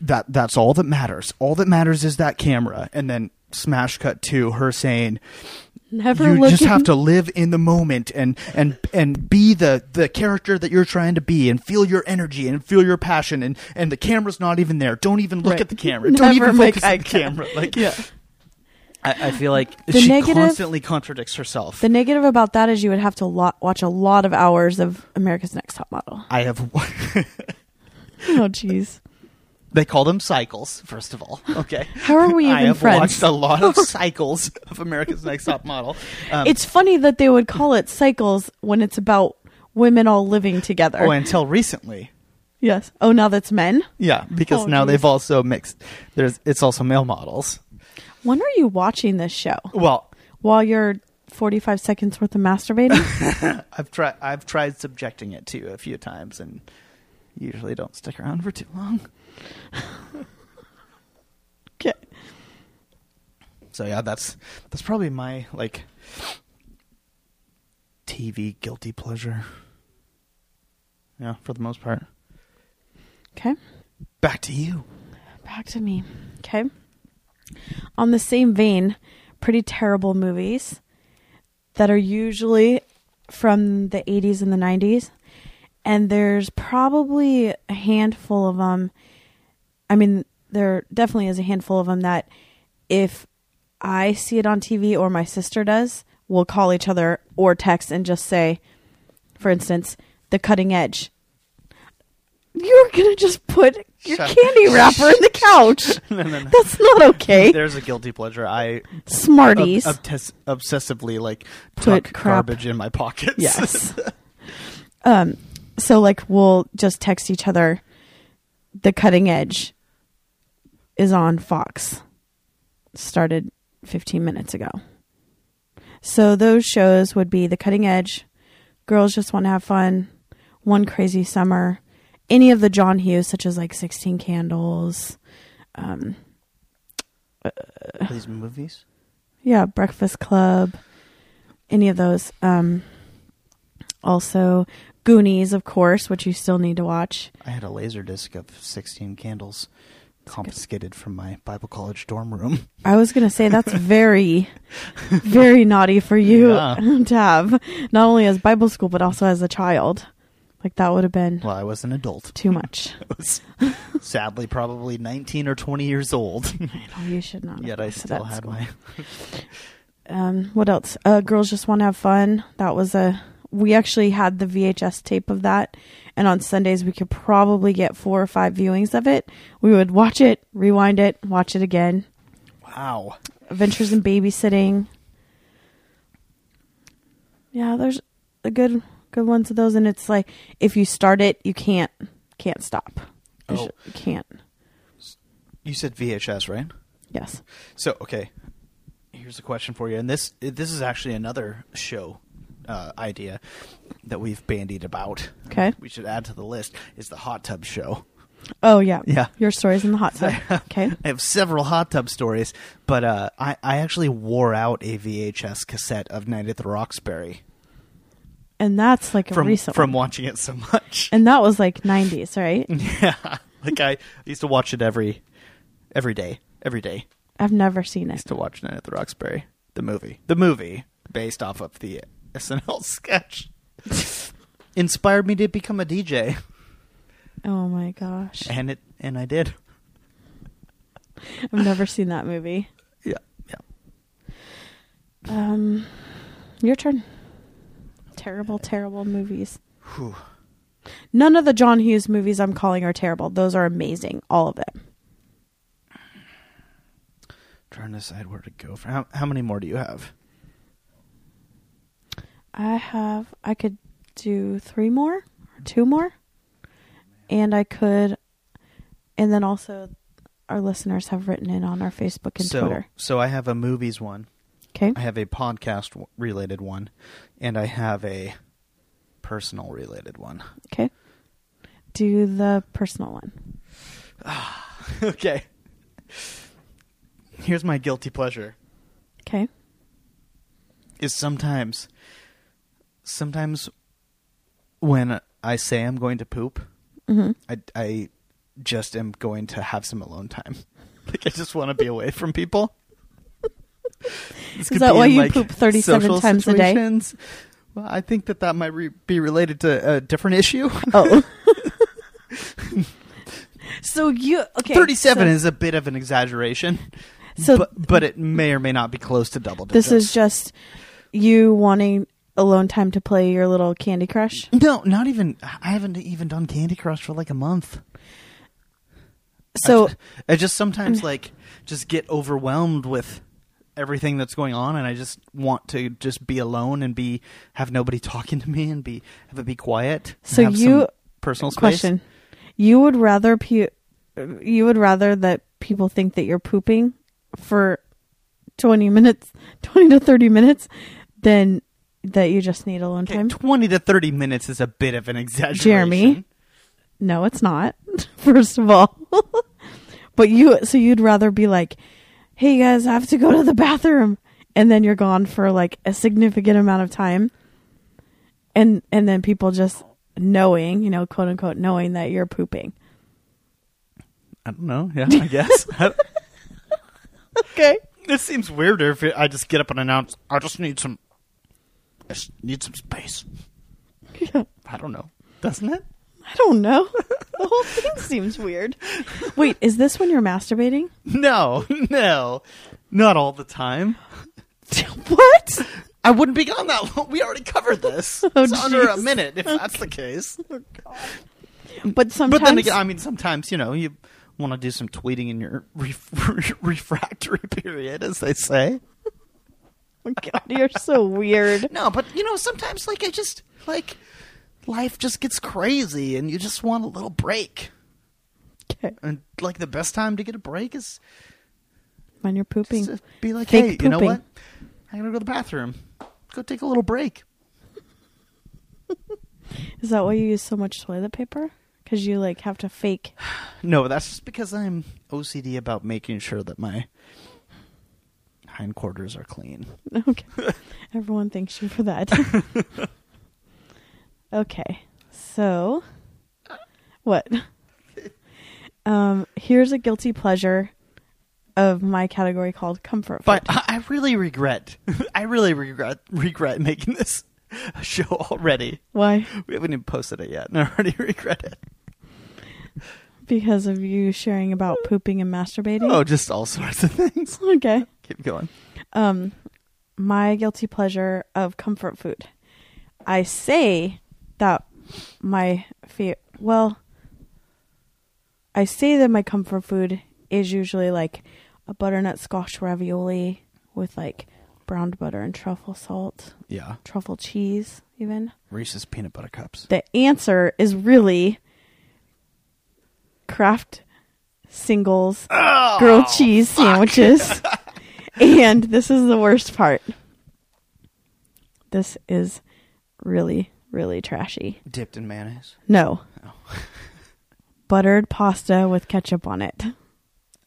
that that's all that matters. All that matters is that camera and then smash cut to her saying never you look just have to live in the moment and and and be the the character that you're trying to be and feel your energy and feel your passion and and the camera's not even there don't even look Right. at the camera don't Never even focus at the camera like Yeah. I, I feel like The she negative- constantly contradicts herself The negative about that is you would have to lo- watch a lot of hours of America's Next Top Model. I have Oh, jeez. they call them cycles first of all okay How are we I even have friends? watched a lot of cycles of America's Next Top Model um, It's funny that they would call it cycles when it's about women all living together. oh until recently Yes. Oh, now that's men. Yeah, because Oh, now geez. they've also mixed. There's it's also male models. When are you watching this show? Well, While you're 45 seconds worth of masturbating? I've tried I've tried subjecting it to a few times and usually don't stick around for too long. okay. So yeah, that's that's probably my like TV guilty pleasure. Yeah, for the most part. Okay. Back to you. Back to me. Okay. On the same vein, pretty terrible movies that are usually from the 80s and the 90s. And there's probably a handful of them. I mean, there definitely is a handful of them that if I see it on TV or my sister does, we'll call each other or text and just say, for instance, the cutting edge. You're going to just put your candy wrapper in the couch. no, no, no. That's not okay. There's a guilty pleasure. I Smarties. ob- obtes- obsessively like Put tuck crap- garbage in my pockets. yes. um. So like we'll just text each other. The cutting edge is on Fox. Started 15 minutes ago. So those shows would be The Cutting Edge, Girls Just Want to Have Fun, One Crazy Summer, any of the John Hughes, such as like 16 Candles, um, These movies. yeah, Breakfast Club, any of those. Um, also, Goonies, of course, which you still need to watch. I had a laser disc of 16 candles confiscated from my Bible college dorm room. I was gonna say that's very, very naughty for you Yeah. to have, not only as Bible school but also as a child. Like that would have been Well, I was an adult. too much. I was sadly probably 19 or 20 years old. I know you should not. have Yet I gone to still that had school. my. Um, what else? Uh, girls just want to have fun. That was a. We actually had the VHS tape of that, and on Sundays we could probably get four or five viewings of it. We would watch it, rewind it, watch it again. Wow. Adventures in Babysitting. Yeah, there's a good good ones of those, and it's like if you start it, you can't can't stop. You Oh. sh- can't. You said VHS, right? Yes. So, okay. Here's a question for you. And this this is actually another show uh, idea that we've bandied about. Okay. We should add to the list is the hot tub show. Oh yeah. Yeah. Your stories in the hot tub. Okay. I have several hot tub stories, but uh, I, I actually wore out a VHS cassette of Night at the Roxbury And that's like a from recent from one. watching it so much. And that was like 90s, right? yeah, like I used to watch it every every day, every day. I've never seen I it. used to watch Night at the Roxbury, the movie, the movie based off of the SNL sketch. Inspired me to become a DJ, Oh my gosh. and it and I did. I've never seen that movie. Yeah, yeah. Um your turn. Terrible, terrible movies. Whew. None of the John Hughes movies I'm calling are terrible. Those are amazing. All of them. Trying to decide where to go. For how how many more do you have? I have I could do three more or two more. And I could and then also our listeners have written in on our Facebook and so Twitter. so I have a movies one. Okay. I have a podcast related one, and I have a personal related one. Okay. Do the personal one. okay. Here's my guilty pleasure. Okay. Is sometimes, sometimes, when I say I'm going to poop, hmm I I just am going to have some alone time. Like I just want to be away from people. Could that why in, you like, poop 37 social times a day? Well, I think that that might re- be related to a different issue. Oh. so you okay? 37 so is a bit of an exaggeration. So- but, but it may or may not be close to double This is just you wanting alone time to play your little Candy Crush. no, not even. I haven't even done Candy Crush for like a month. So I, I just sometimes like just get overwhelmed with everything that's going on, and I just want to just be alone and be have nobody talking to me and be have it be quiet. So have you- some personal space. question: You would rather pu- you would rather that people think that you're pooping for 20 minutes, 20 to 30 minutes than that you just need alone Okay, time. Twenty to thirty minutes is a bit of an exaggeration. Jeremy. No, it's not. First of all. but you so you'd rather be like, "Hey guys, I have to go to the bathroom." And then you're gone for like a significant amount of time. And and then people just knowing, you know, quote unquote knowing that you're pooping. I don't know. Yeah, I guess. Okay. this seems weirder if I just get up and announce, "I just need some, I just need some space." Yeah. I don't know. Doesn't it? I don't know. The whole thing seems weird. Wait, is this when you're masturbating? No, no, not all the time. what? I wouldn't be gone that long. We already covered this. Oh, it's under a minute if that's the case. Oh, but sometimes But then again, I mean, sometimes you know you want to do some tweeting in your ref- refractory period, as they say. Oh, God, you're so weird. No, but you know, sometimes like I just like life just gets crazy, and you just want a little break. Okay. And like the best time to get a break is When you're pooping. be like, Fake hey, you know what? I'm gonna go to the bathroom. Go take a little break. Is that why you use so much toilet paper? Because you like have to fake. No, that's just because I'm OCD about making sure that my hindquarters are clean. Okay. Everyone thanks you for that. okay. So, what? Um, here's a guilty pleasure of my category called comfort food. But I I really regret. I really regret regret making this show already. Why? We haven't even posted it yet, and I already regret it. Because of you sharing about pooping and masturbating. Oh, just all sorts of things. okay. Keep going. Um, my guilty pleasure of comfort food. I say that my favorite. Well, I say that my comfort food is usually like a butternut squash ravioli with like browned butter and truffle salt, Yeah, truffle cheese, even. Reese's peanut butter cups. The answer is really Kraft singles oh. grilled cheese sandwiches. and this is the worst part. This is really, really trashy. Dipped in mayonnaise. No. Oh. Buttered pasta with ketchup on it.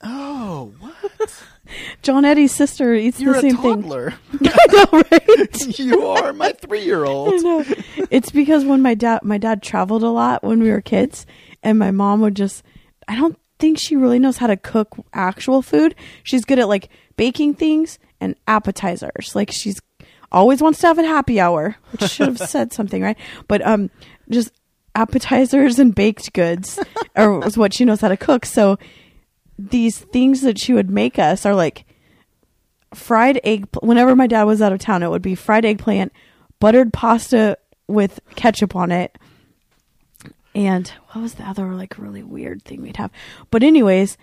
Oh, what? John Eddie's sister eats You're the a same thing. toddler. I know, right? you are my three-year-old. know. It's because when my dad my dad traveled a lot when we were kids and my mom would just I don't think she really knows how to cook actual food. She's good at like baking things and appetizers. Like she's always wants to have a happy hour, which should have said something, right? But um just appetizers and baked goods are was what she knows how to cook. So these things that she would make us are like fried egg. Whenever my dad was out of town, it would be fried eggplant, buttered pasta with ketchup on it, and what was the other like really weird thing we'd have? But anyways,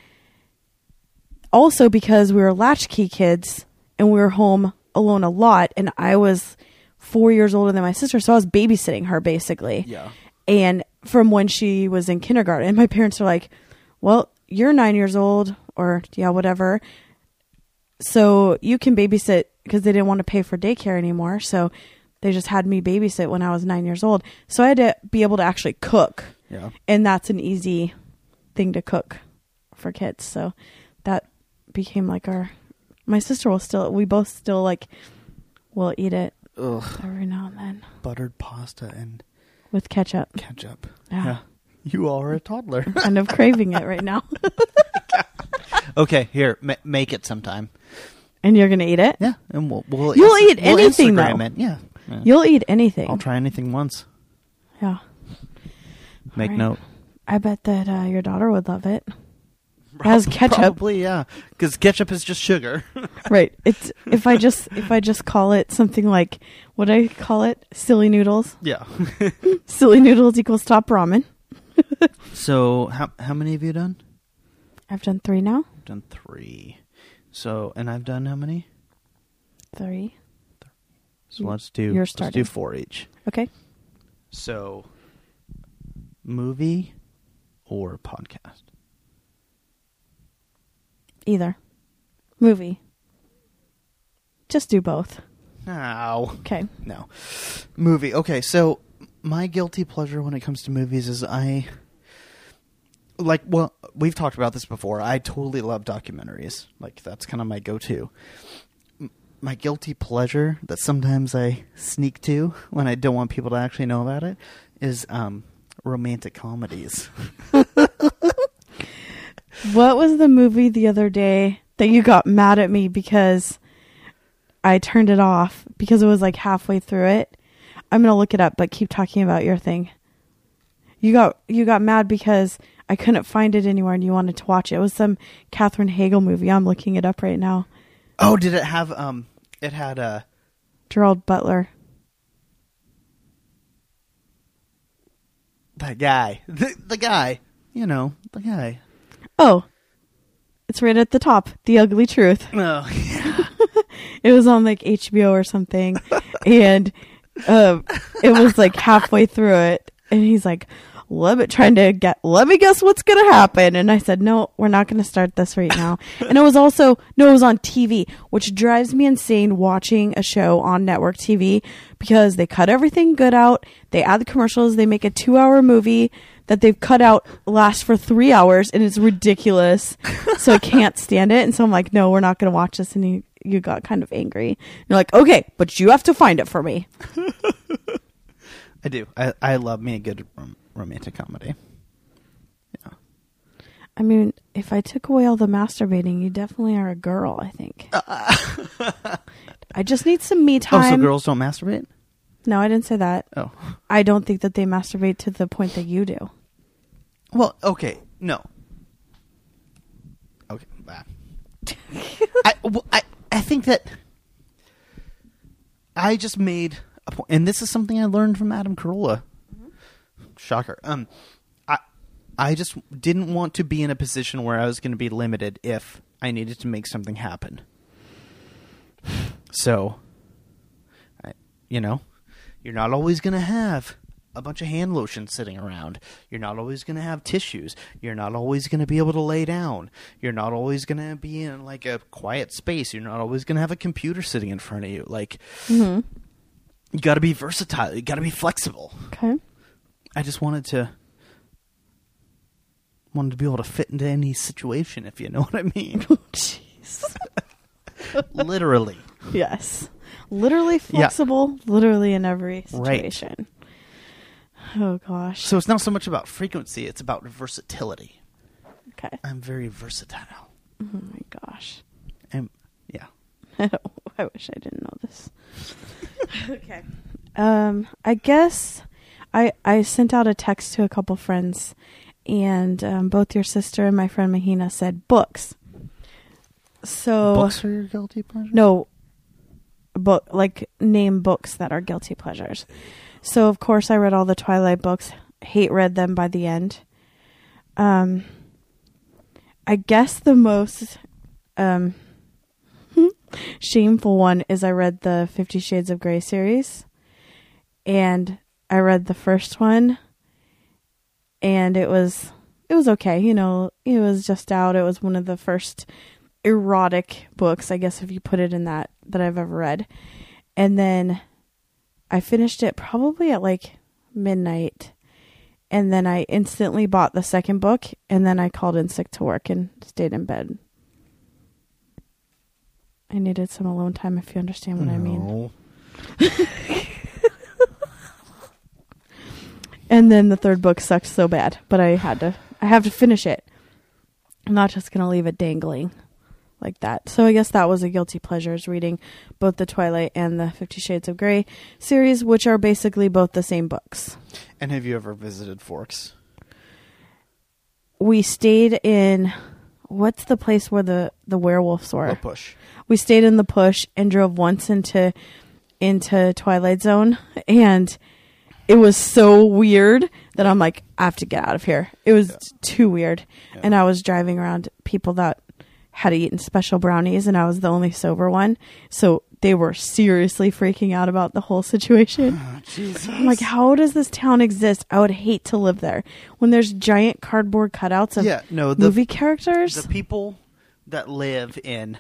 also because we were latchkey kids and we were home alone a lot, and I was four years older than my sister, so I was babysitting her basically Yeah. and from when she was in kindergarten and my parents were like well you're nine years old or yeah whatever so you can babysit because they didn't want to pay for daycare anymore so they just had me babysit when i was nine years old so i had to be able to actually cook Yeah. and that's an easy thing to cook for kids so that became like our my sister will still we both still like We'll eat it Ugh. every now and then Buttered pasta and with ketchup ketchup. Yeah. You are a toddler. kind of craving it right now okay, here, ma- make it sometime. and you're gonna eat it Yeah, and we'll we'll You'll eat we'll anything, Instagram though. it. Yeah, yeah. You'll eat anything. I'll try anything once. Yeah. Make note. I bet that uh, your daughter would love it. has ketchup. Probably, yeah, because ketchup is just sugar. right. It's if I just if I just call it something like what do I call it? Silly noodles. yeah. Silly noodles equals top ramen. so how how many have you done? I've done three now. I've done three. So and I've done how many? Three. So let's do You're let's do four each. Okay. So movie or podcast? Either. Movie. Just do both. No. Okay. No. Movie. Okay, so my guilty pleasure when it comes to movies is I like well, we've talked about this before. I totally love documentaries. Like that's kind of my go-to. M- My guilty pleasure that sometimes I sneak to when I don't want people to actually know about it is um romantic comedies. What was the movie the other day that you got mad at me because I turned it off because it was like halfway through it? I'm gonna look it up, but keep talking about your thing. You got you got mad because I couldn't find it anywhere and you wanted to watch it. It was some Katherine Heigl movie. I'm looking it up right now. Oh, did it have um it had uh Gerald Butler. that guy. The, the guy, you know, the guy. Oh, it's right at the top. The Ugly Truth. Oh, yeah. It was on like HBO or something, and uh, it was like halfway through it, and he's like, "Let me trying to get. Let me guess what's gonna happen." And I said, "No, we're not gonna start this right now." and it was also no, it was on TV, which drives me insane watching a show on network TV because they cut everything good out. They add the commercials. They make a two-hour movie that they've cut out lasts for three hours, and it's ridiculous. so I can't stand it. And so I'm like, "No, we're not gonna watch this." And he you got kind of angry. You're like, okay, but you have to find it for me. I do. I I love me a good rom- romantic comedy. Yeah. I mean, if I took away all the masturbating, you definitely are a girl, I think. I just need some me time. Oh, so girls don't masturbate? no, I didn't say that. Oh. I don't think that they masturbate to the point that you do. Well, okay, no. Okay. I, well, I I think that I just made a point, and this is something I learned from Adam Carolla. Shocker. Um, I I just didn't want to be in a position where I was going to be limited if I needed to make something happen. So, I, you know, you're not always going to have a bunch of hand lotion sitting around. You're not always going to have tissues. You're not always going to be able to lay down. You're not always going to be in like a quiet space. You're not always going to have a computer sitting in front of you. Like Mm-hmm. you got to be versatile. You got to be flexible. Okay. I just wanted to wanted to be able to fit into any situation if you know what I mean. Jeez. Literally. yes. Literally flexible, literally in every Right. Situation. Oh gosh. So it's not so much about frequency, it's about versatility. okay. I'm very versatile. Oh my gosh. And yeah. I wish I didn't know this. okay. Um, I guess I I sent out a text to a couple friends, and um, both your sister and my friend Mahina said books. So Books are your guilty pleasure? no, book like name books that are guilty pleasures. So of course I read all the Twilight books. Hate read them by the end. Um, I guess the most um shameful one is I read the Fifty Shades of Grey series, and I read the first one, and it was it was okay. You know, it was just out. It was one of the first erotic books, I guess, if you put it in that that I've ever read, and then I finished it probably at like midnight. And then I instantly bought the second book, and then I called in sick to work and stayed in bed. I needed some alone time, if you understand what I mean. And then the third book sucked so bad, but I had to. I have to finish it. I'm not just gonna leave it dangling like that. So I guess that was a guilty pleasure is reading both the Twilight and the Fifty Shades of Grey series, which are basically both the same books. And have you ever visited Forks? We stayed in what's the place where the the werewolves were? Or push? we stayed in La Push and drove once into into Twilight Zone and it was so weird that I'm like I have to get out of here. It was Yeah. too weird. Yeah. And I was driving around people that had eaten special brownies and I was the only sober one. So they were seriously freaking out about the whole situation. Oh, like, how does this town exist? I would hate to live there when there's giant cardboard cutouts of yeah, no, the movie characters. the people that live in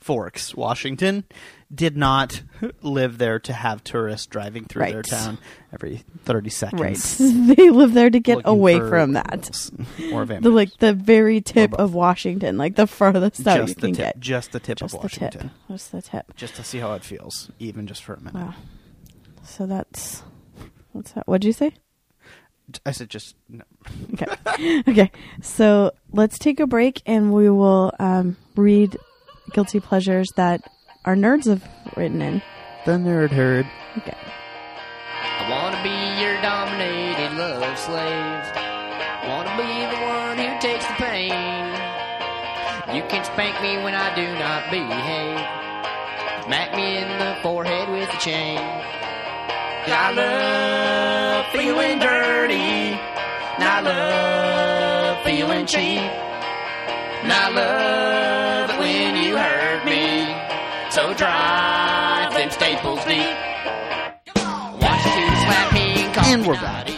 Forks, Washington, did not live there to have tourists driving through their town every thirty seconds. right. they live there to get away from that. or. The like the very tip of Washington, like the farthest out you just the can tip, get. just the tip Just of the tip. Just the tip. just to see how it feels, even just for a minute. Wow. So that's what's that? What'd you say? I said just no. Okay. okay. So let's take a break and we will um, read guilty pleasures that our nerds have written in. the nerd herd. Okay. I wanna be your dominated love slave. Wanna be the one who takes the pain. You can spank me when I do not behave. Smack me in the forehead with a chain. I love feeling dirty. And I love feeling cheap. And I love drive them staples deep. Want you to slap me and call And me we're back.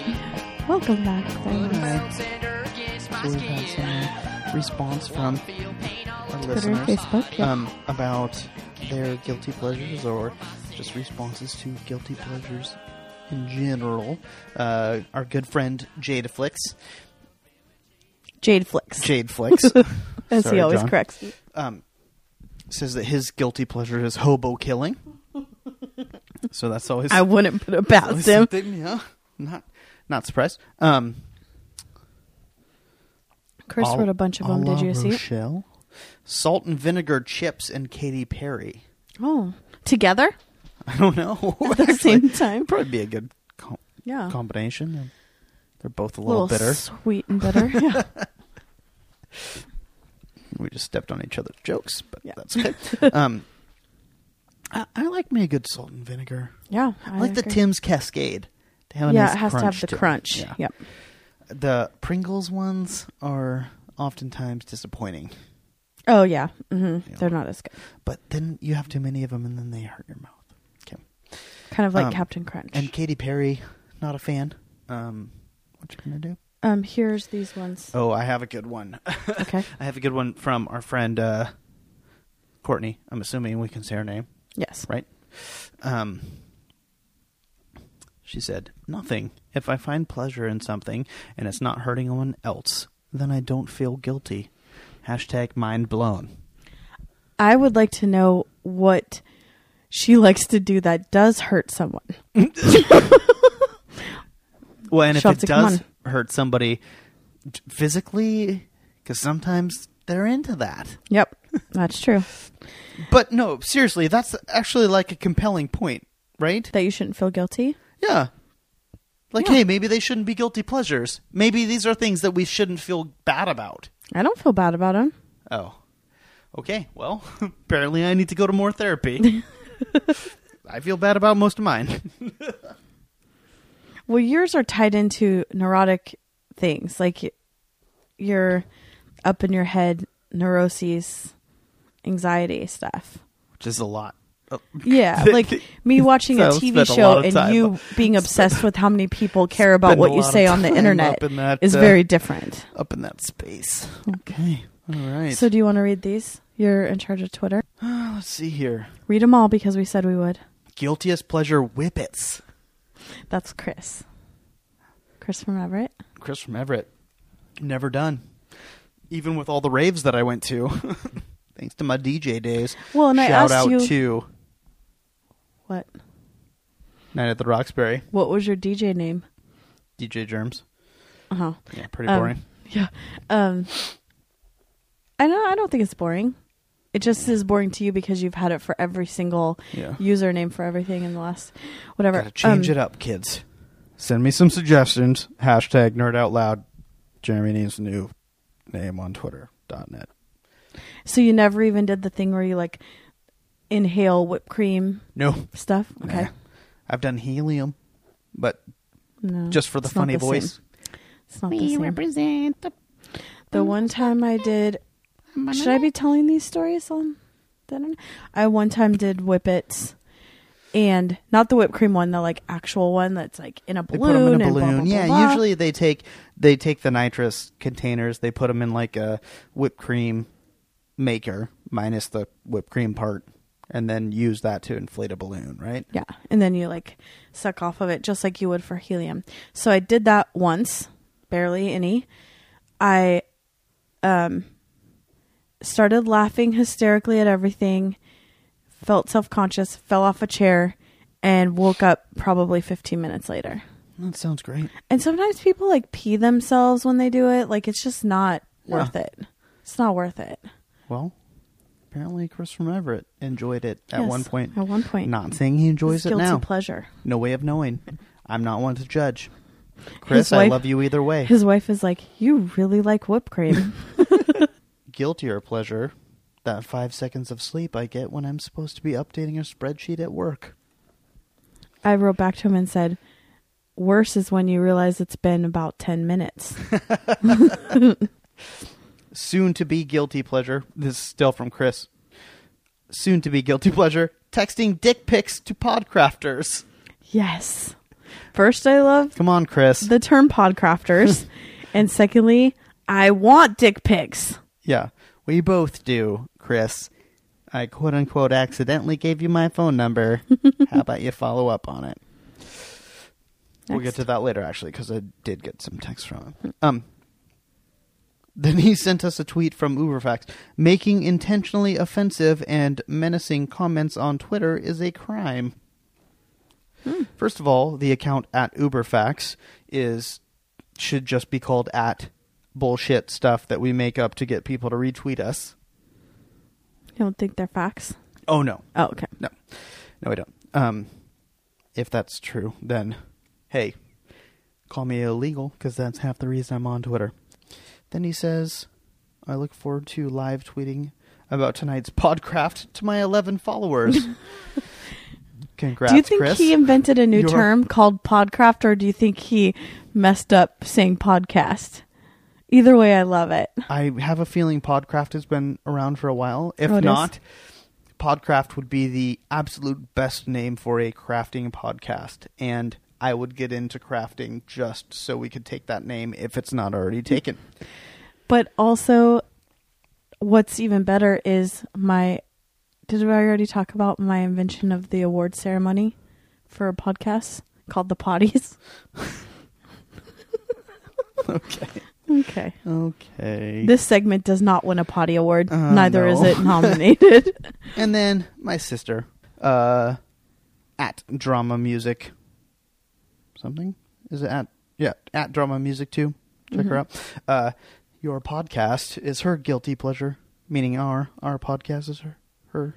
Welcome back. friends. Alright. Sender gets my So we've had skin. some response from Feel pain on our Twitter, listeners Facebook. Yeah. um, about their guilty pleasures or just responses to guilty pleasures in general. Uh, our good friend Jade Flicks, Jade Flicks, Jade Flicks, as Sorry, he always John. corrects me. um, says that his guilty pleasure is hobo killing. so that's always I wouldn't put it past him. something, yeah. Not not surprised. Um, Chris Al- wrote a bunch of them. Did you see it? Rochelle, Salt and vinegar chips and Katy Perry. Oh, together I don't know. at the same time. Probably be a good com- Yeah. combination. They're both a little bitter. sweet and bitter. yeah. We just stepped on each other's jokes, but Yeah. that's okay. um, I, I like me a good salt and vinegar. Yeah. I like the. Tim's Cascade. They have a Yeah, nice it has to have the crunch. Yeah. Yep. The Pringles ones are oftentimes disappointing, Oh yeah. hmm Yeah. They're not as good. but then you have too many of them, and then they hurt your mouth. Okay. Kind of like Um, Captain Crunch. And Katy Perry, not a fan. Um, what you gonna do? Um, here's these ones. Oh, I have a good one. Okay. I have a good one from our friend uh, Courtney. I'm assuming we can say her name, Yes. right? Um, she said, "Nothing. If I find pleasure in something and it's not hurting anyone else, then I don't feel guilty." Hashtag mind blown. I would like to know what she likes to do that does hurt someone. Well, and if it come does hurt somebody physically, because sometimes they're into that. Yep. That's true. But no, seriously, that's actually like a compelling point, right? That you shouldn't feel guilty. Yeah. Like, Yeah. hey, maybe they shouldn't be guilty pleasures. Maybe these are things that we shouldn't feel bad about. I don't feel bad about them. Oh. Okay, well, apparently I need to go to more therapy. I feel bad about most of mine. Well, yours are tied into neurotic things, like y- you're up in your head, neuroses, anxiety stuff. Which is a lot. Oh, Yeah, like me watching a So, TV spent a show lot of and time- you being obsessed with how many people care about spend a what you lot of say on the time internet up in that, is uh, very different. Up in that space. Okay. All right. So, do you want to read these? You're in charge of Twitter. let's see here. Read them all because we said we would. Guiltiest pleasure whippets. That's Chris. Chris from Everett. Chris from Everett. Never done. Even with all the raves that I went to. Thanks to my DJ days. Well, and I Shout asked out you to what Night at the Roxbury. what was your DJ name? DJ Germs. Uh huh. Yeah, pretty Um, boring. Yeah. Um I know I don't think it's boring. It just is boring to you because you've had it for every single Yeah. username for everything in the last whatever. Gotta change Um, it up, kids. Send me some suggestions. Hashtag nerd out loud. Jeremy needs a new name on Twitter. Dot net. So you never even did the thing where you like inhale whipped cream No. stuff? Okay. Nah. I've done helium, but No. just for the it's not funny the voice. same. It's not the same. represent the The one time I did Should I be telling these stories on something. I one time did whippets, and not the whipped cream one, the like actual one that's like in a They balloon. put them in a and blah, balloon. blah, blah, yeah, blah. usually they take they take the nitrous containers, they put them in like a whipped cream maker minus the whipped cream part, and then use that to inflate a balloon, right? Yeah, and then you like suck off of it just like you would for helium. So I did that once, barely any. I um started laughing hysterically at everything, felt self-conscious, fell off a chair and woke up probably 15 minutes later. That sounds great. And sometimes people like pee themselves when they do it, like it's just not Yeah. worth it. It's not worth it. Well, apparently Chris from Everett enjoyed it at Yes, one point. At one point. Not saying he enjoys it guilty now. pleasure. no way of knowing. I'm not one to judge. Chris, His I love you either way. His wife is like, "You really like whipped cream." Guilty or pleasure, that five seconds of sleep I get when I'm supposed to be updating a spreadsheet at work. I wrote back to him and said, "Worse is when you realize it's been about ten minutes." Soon to be guilty pleasure. This is still from Chris. Soon to be guilty pleasure. Texting dick pics to podcrafters. yes. First, I love Come on, Chris. the term podcrafters, and secondly, I want dick pics. Yeah, we both do, Chris. I quote unquote accidentally gave you my phone number. How about you follow up on it? We'll get to that later, actually, because I did get some text from him. Um, then he sent us a tweet from UberFacts. Making intentionally offensive and menacing comments on Twitter is a crime. First of all, the account at UberFacts is should just be called at bullshit stuff that we make up to get people to retweet us. You don't think they're facts? Oh no, Oh, okay. no, no, I don't. Um, if that's true, then hey, call me illegal because that's half the reason I'm on Twitter. Then he says, "I look forward to live tweeting about tonight's podcraft to my 11 followers." Congrats, do you think Chris. he invented a new You're- term called podcraft, or do you think he messed up saying podcast? Either way, I love it. I have a feeling Podcraft has been around for a while. If Oh, it is? not, Podcraft would be the absolute best name for a crafting podcast. And I would get into crafting just so we could take that name if it's not already taken. But also, what's even better is my. Did I already talk about my invention of the award ceremony for a podcast called the Potties? okay. Okay. Okay. This segment does not win a potty award. Uh, Neither no. is it nominated. and then my sister, uh, at Drama Music. Something? Is it at? Yeah, at Drama Music too. Check her out. Uh, your podcast is her guilty pleasure, meaning our our podcast is her her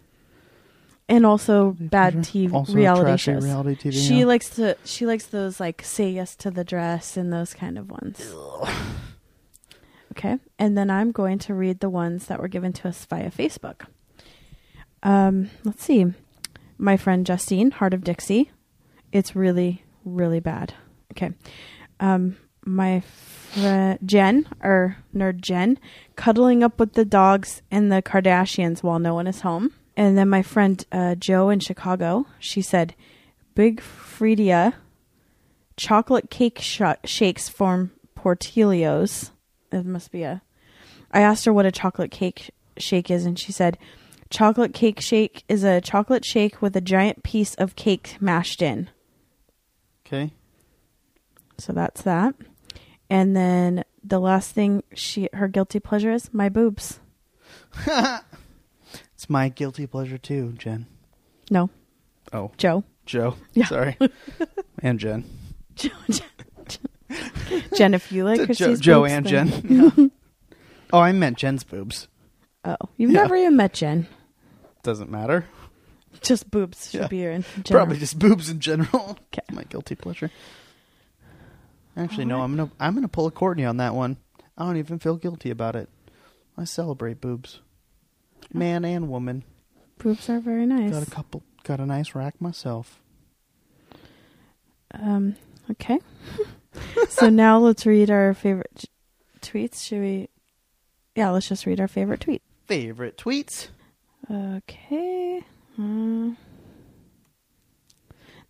and also bad. TV Also reality shows. reality TV, she yeah. likes to she likes those like say yes to the dress and those kind of ones. Okay, and then I'm going to read the ones that were given to us via Facebook. Um, let's see. My friend Justine, Hart of Dixie. It's really, really bad. Okay. Um, my friend Jen, or nerd Jen, cuddling up with the dogs and the Kardashians while no one is home. And then my friend uh, Joe in Chicago, she said, Big Freedia chocolate cake sh- shakes form Portillo's. It must be a. I asked her what a chocolate cake shake is, and she said, "Chocolate cake shake is a chocolate shake with a giant piece of cake mashed in." Okay. So that's that. And then the last thing she her guilty pleasure is my boobs. It's my guilty pleasure too, Jen. No, Oh, Joe. Joe. Yeah. Sorry. and Jen. Joe. Jen, if you like Joe, Chrissy's Joe boobs, and then- Jen. Yeah. oh, I meant Jen's boobs. Oh, you've Yeah. never even met Jen. Doesn't matter. Just boobs should Yeah. be your in general. Probably just boobs in general. 'Kay. My guilty pleasure. Actually, no. I'm gonna I'm gonna pull a Courtney on that one. I don't even feel guilty about it. I celebrate boobs, man and woman. Boobs are very nice. Got a couple. Got a nice rack myself. Um. Okay. So now let's read our favorite tweets. Should we? Yeah, let's just read our favorite tweet. Favorite tweets. Okay. Hmm.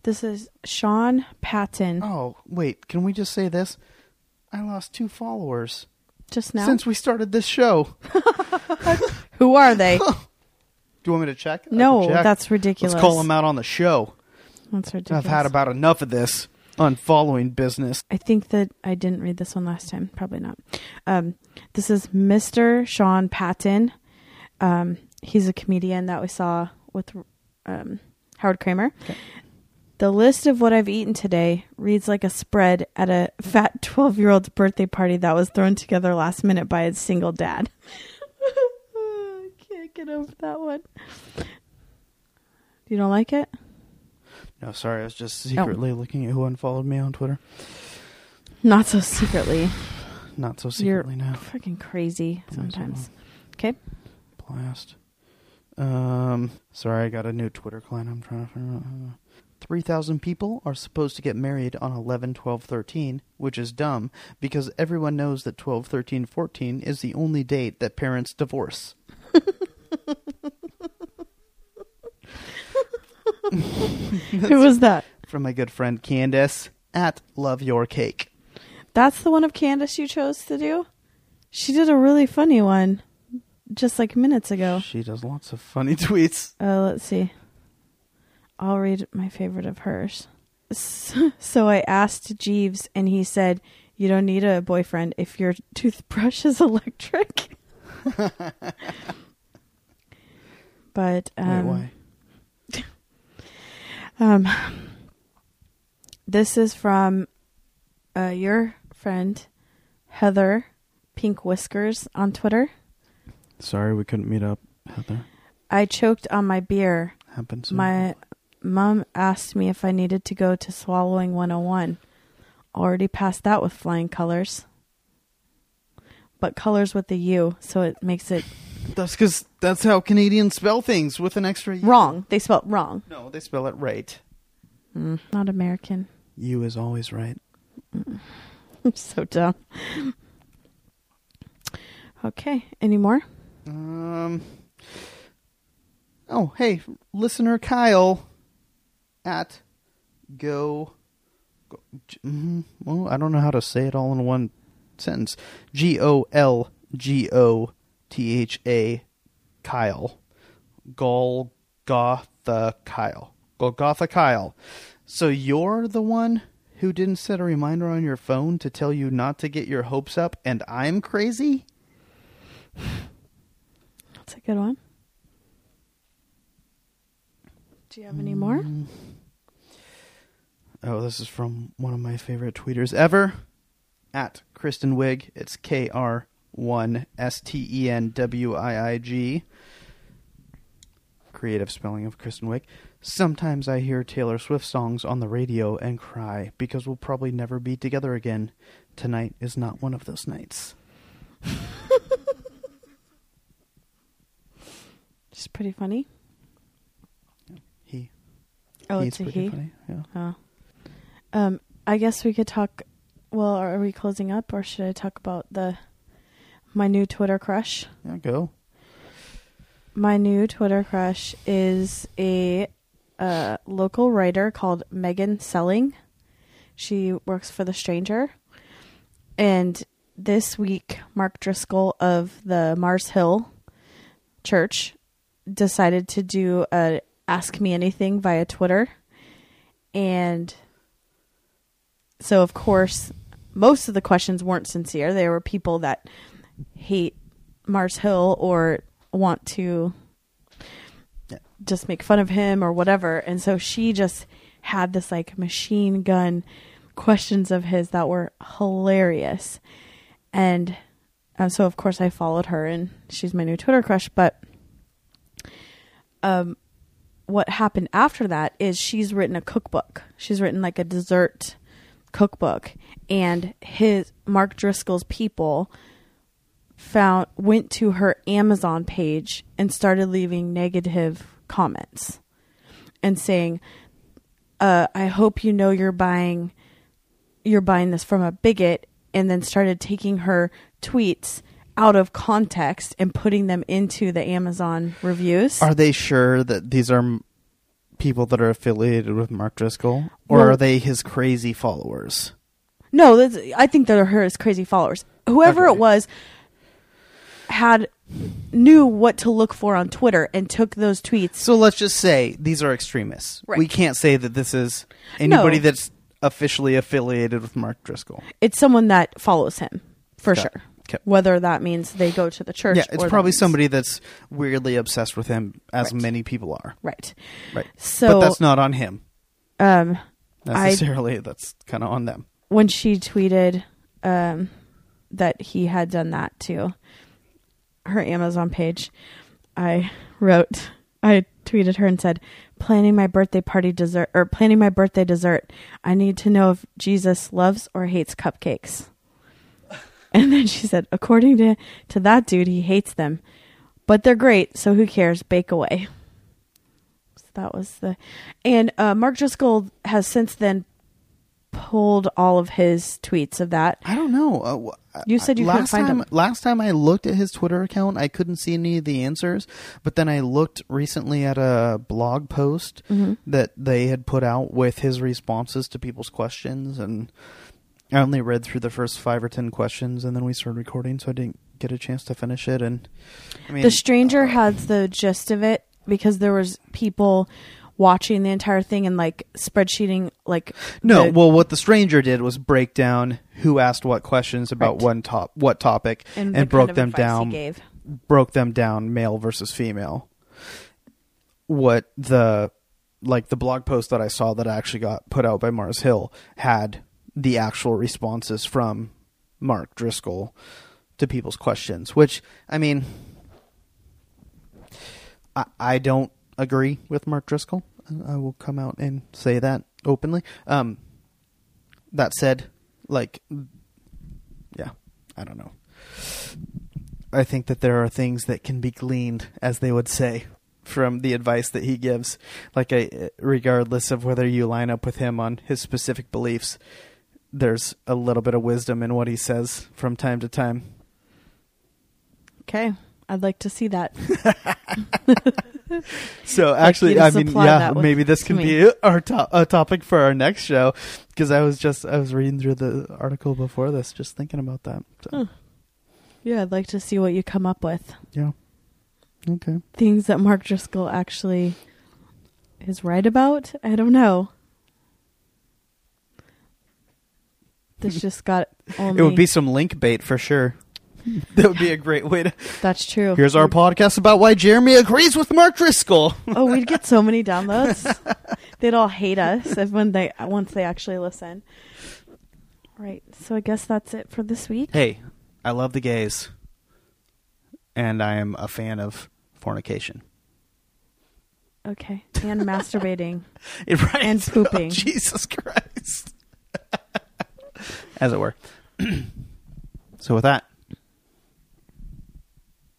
This is Sean Patton. Oh, wait, can we just say this? I lost two followers Just now. since we started this show. Who are they? Do you want me to check? No, check. that's ridiculous. Let's call them out on the show. That's ridiculous. I've had about enough of this unfollowing business. I think that I didn't read this one last time. Probably not. Um, this is Mr. Sean Patton. Um, he's a comedian that we saw with um, Howard Kramer. Okay. The list of what I've eaten today reads like a spread at a fat 12 year old's birthday party that was thrown together last minute by his single dad. I can't get over that one. You don't like it? No, sorry, I was just secretly looking at who unfollowed me on Twitter. Not so secretly. Not so You're secretly now. freaking crazy sometimes. Okay. Blast. Um, sorry, I got a new Twitter client. I'm trying to figure out. uh, 3,000 people are supposed to get married on 11, 12, 13, which is dumb because everyone knows that 12, 13, 14 is the only date that parents divorce. Who was that? From my good friend Candace at Love Your Cake. That's the one of Candace you chose to do? She did a really funny one just like minutes ago. She does lots of funny tweets. Uh, let's see. I'll read my favorite of hers. So I asked Jeeves, and he said, You don't need a boyfriend if your toothbrush is electric. but, um, Wait, why? Um, this is from uh, your friend Heather Pink Whiskers on Twitter. Sorry, we couldn't meet up, Heather. I choked on my beer. Happens. My mom asked me if I needed to go to Swallowing 101. Already passed that with flying colors. But colors with the U, so it makes it That's because that's how Canadians spell things with an extra U. wrong. They spelled wrong. No, they spell it right. Mm, not American. U is always right. I'm so dumb. Okay, any more? Um. Oh, hey, listener Kyle at go. go mm, well, I don't know how to say it all in one sentence. G O L G O T H A Kyle. Golgotha Kyle. Golgotha Kyle. So you're the one who didn't set a reminder on your phone to tell you not to get your hopes up, and I'm crazy? That's a good one. Do you have any more? Mm. Oh, this is from one of my favorite tweeters ever. At Kristen Wiig. It's K R one S T E N W I I G. Creative spelling of Kristen Wiig. Sometimes I hear Taylor Swift songs on the radio and cry because we'll probably never be together again. Tonight is not one of those nights. Just pretty funny. He. Oh, he's it's a pretty he. funny. Yeah. Oh. Um, I guess we could talk. Well, are we closing up, or should I talk about the my new Twitter crush? Yeah, go. My new Twitter crush is a uh, local writer called Megan Seling. She works for The Stranger. And this week, Mark Driscoll of the Mars Hill Church decided to do a Ask Me Anything via Twitter. And so, of course, most of the questions weren't sincere. They were people that hate Mars Hill or want to just make fun of him or whatever. And so she just had this like machine gun questions of his that were hilarious. And um, so, of course, I followed her and she's my new Twitter crush. But um, what happened after that is she's written a cookbook. She's written like a dessert cookbook. And his Mark Driscoll's people found went to her Amazon page and started leaving negative comments and saying, uh, "I hope you know you're buying you're buying this from a bigot," and then started taking her tweets out of context and putting them into the Amazon reviews. Are they sure that these are m- people that are affiliated with Mark Driscoll, or Well- are they his crazy followers? No, I think they're her crazy followers. Whoever Okay. it was had knew what to look for on Twitter and took those tweets. So let's just say these are extremists. Right. We can't say that this is anybody No. that's officially affiliated with Mark Driscoll. It's someone that follows him for Okay. sure. Okay. Whether that means they go to the church. Yeah, it's that probably means- somebody that's weirdly obsessed with him, as Right. many people are. Right. Right. So but that's not on him um, I necessarily. that's kind of on them. when she tweeted um, that he had done that to her Amazon page, I wrote, I tweeted her and said, "Planning my birthday party dessert or planning my birthday dessert. I need to know if Jesus loves or hates cupcakes." And then she said, "According to to that dude, he hates them, but they're great. So who cares? Bake away." So that was the, and uh, Mark Driscoll has since then pulled all of his tweets of that. I don't know. Uh, You said you couldn't last find time, them. Last time I looked at his Twitter account, I couldn't see any of the answers. But then I looked recently at a blog post Mm-hmm. that they had put out with his responses to people's questions, and I only read through the first five or ten questions, and then we started recording, so I didn't get a chance to finish it. And I mean, the stranger has the gist of it because there was people watching the entire thing and like spreadsheeting like No, the- well, what the stranger did was break down who asked what questions about Right. one top, what topic, and, and, the broke them down. gave. Broke them down, male versus female. What the like the blog post that I saw that actually got put out by Mars Hill had the actual responses from Mark Driscoll to people's questions. Which I mean, I, I don't agree with Mark Driscoll. I will come out and say that openly. Um, that said, like, yeah, I don't know. I think that there are things that can be gleaned, as they would say, from the advice that he gives. Like, I, regardless of whether you line up with him on his specific beliefs, there's a little bit of wisdom in what he says from time to time. Okay, I'd like to see that. So actually, I mean, yeah, maybe this can be our to- a topic for our next show because I was just I was reading through the article before this, just thinking about that. So, Huh. Yeah, I'd like to see what you come up with. Yeah. Okay. Things that Mark Driscoll actually is right about. I don't know. This just got only. It would be some link bait for sure. that would be a great way to. That's true. Here's our podcast about why Jeremy agrees with Mark Driscoll. oh, we'd get so many downloads. They'd all hate us if when they once they actually listen. Right. So I guess that's it for this week. hey, I love the gays, and I am a fan of fornication. Okay. And masturbating. It right. And pooping. Oh, Jesus Christ. As it were. so with that,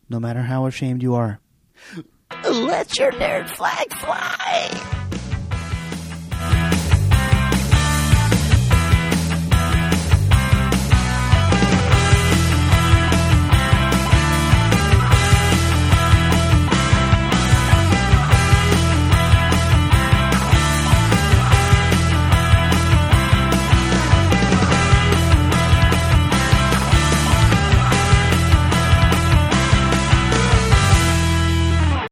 no matter how ashamed you are, let your nerd flag fly.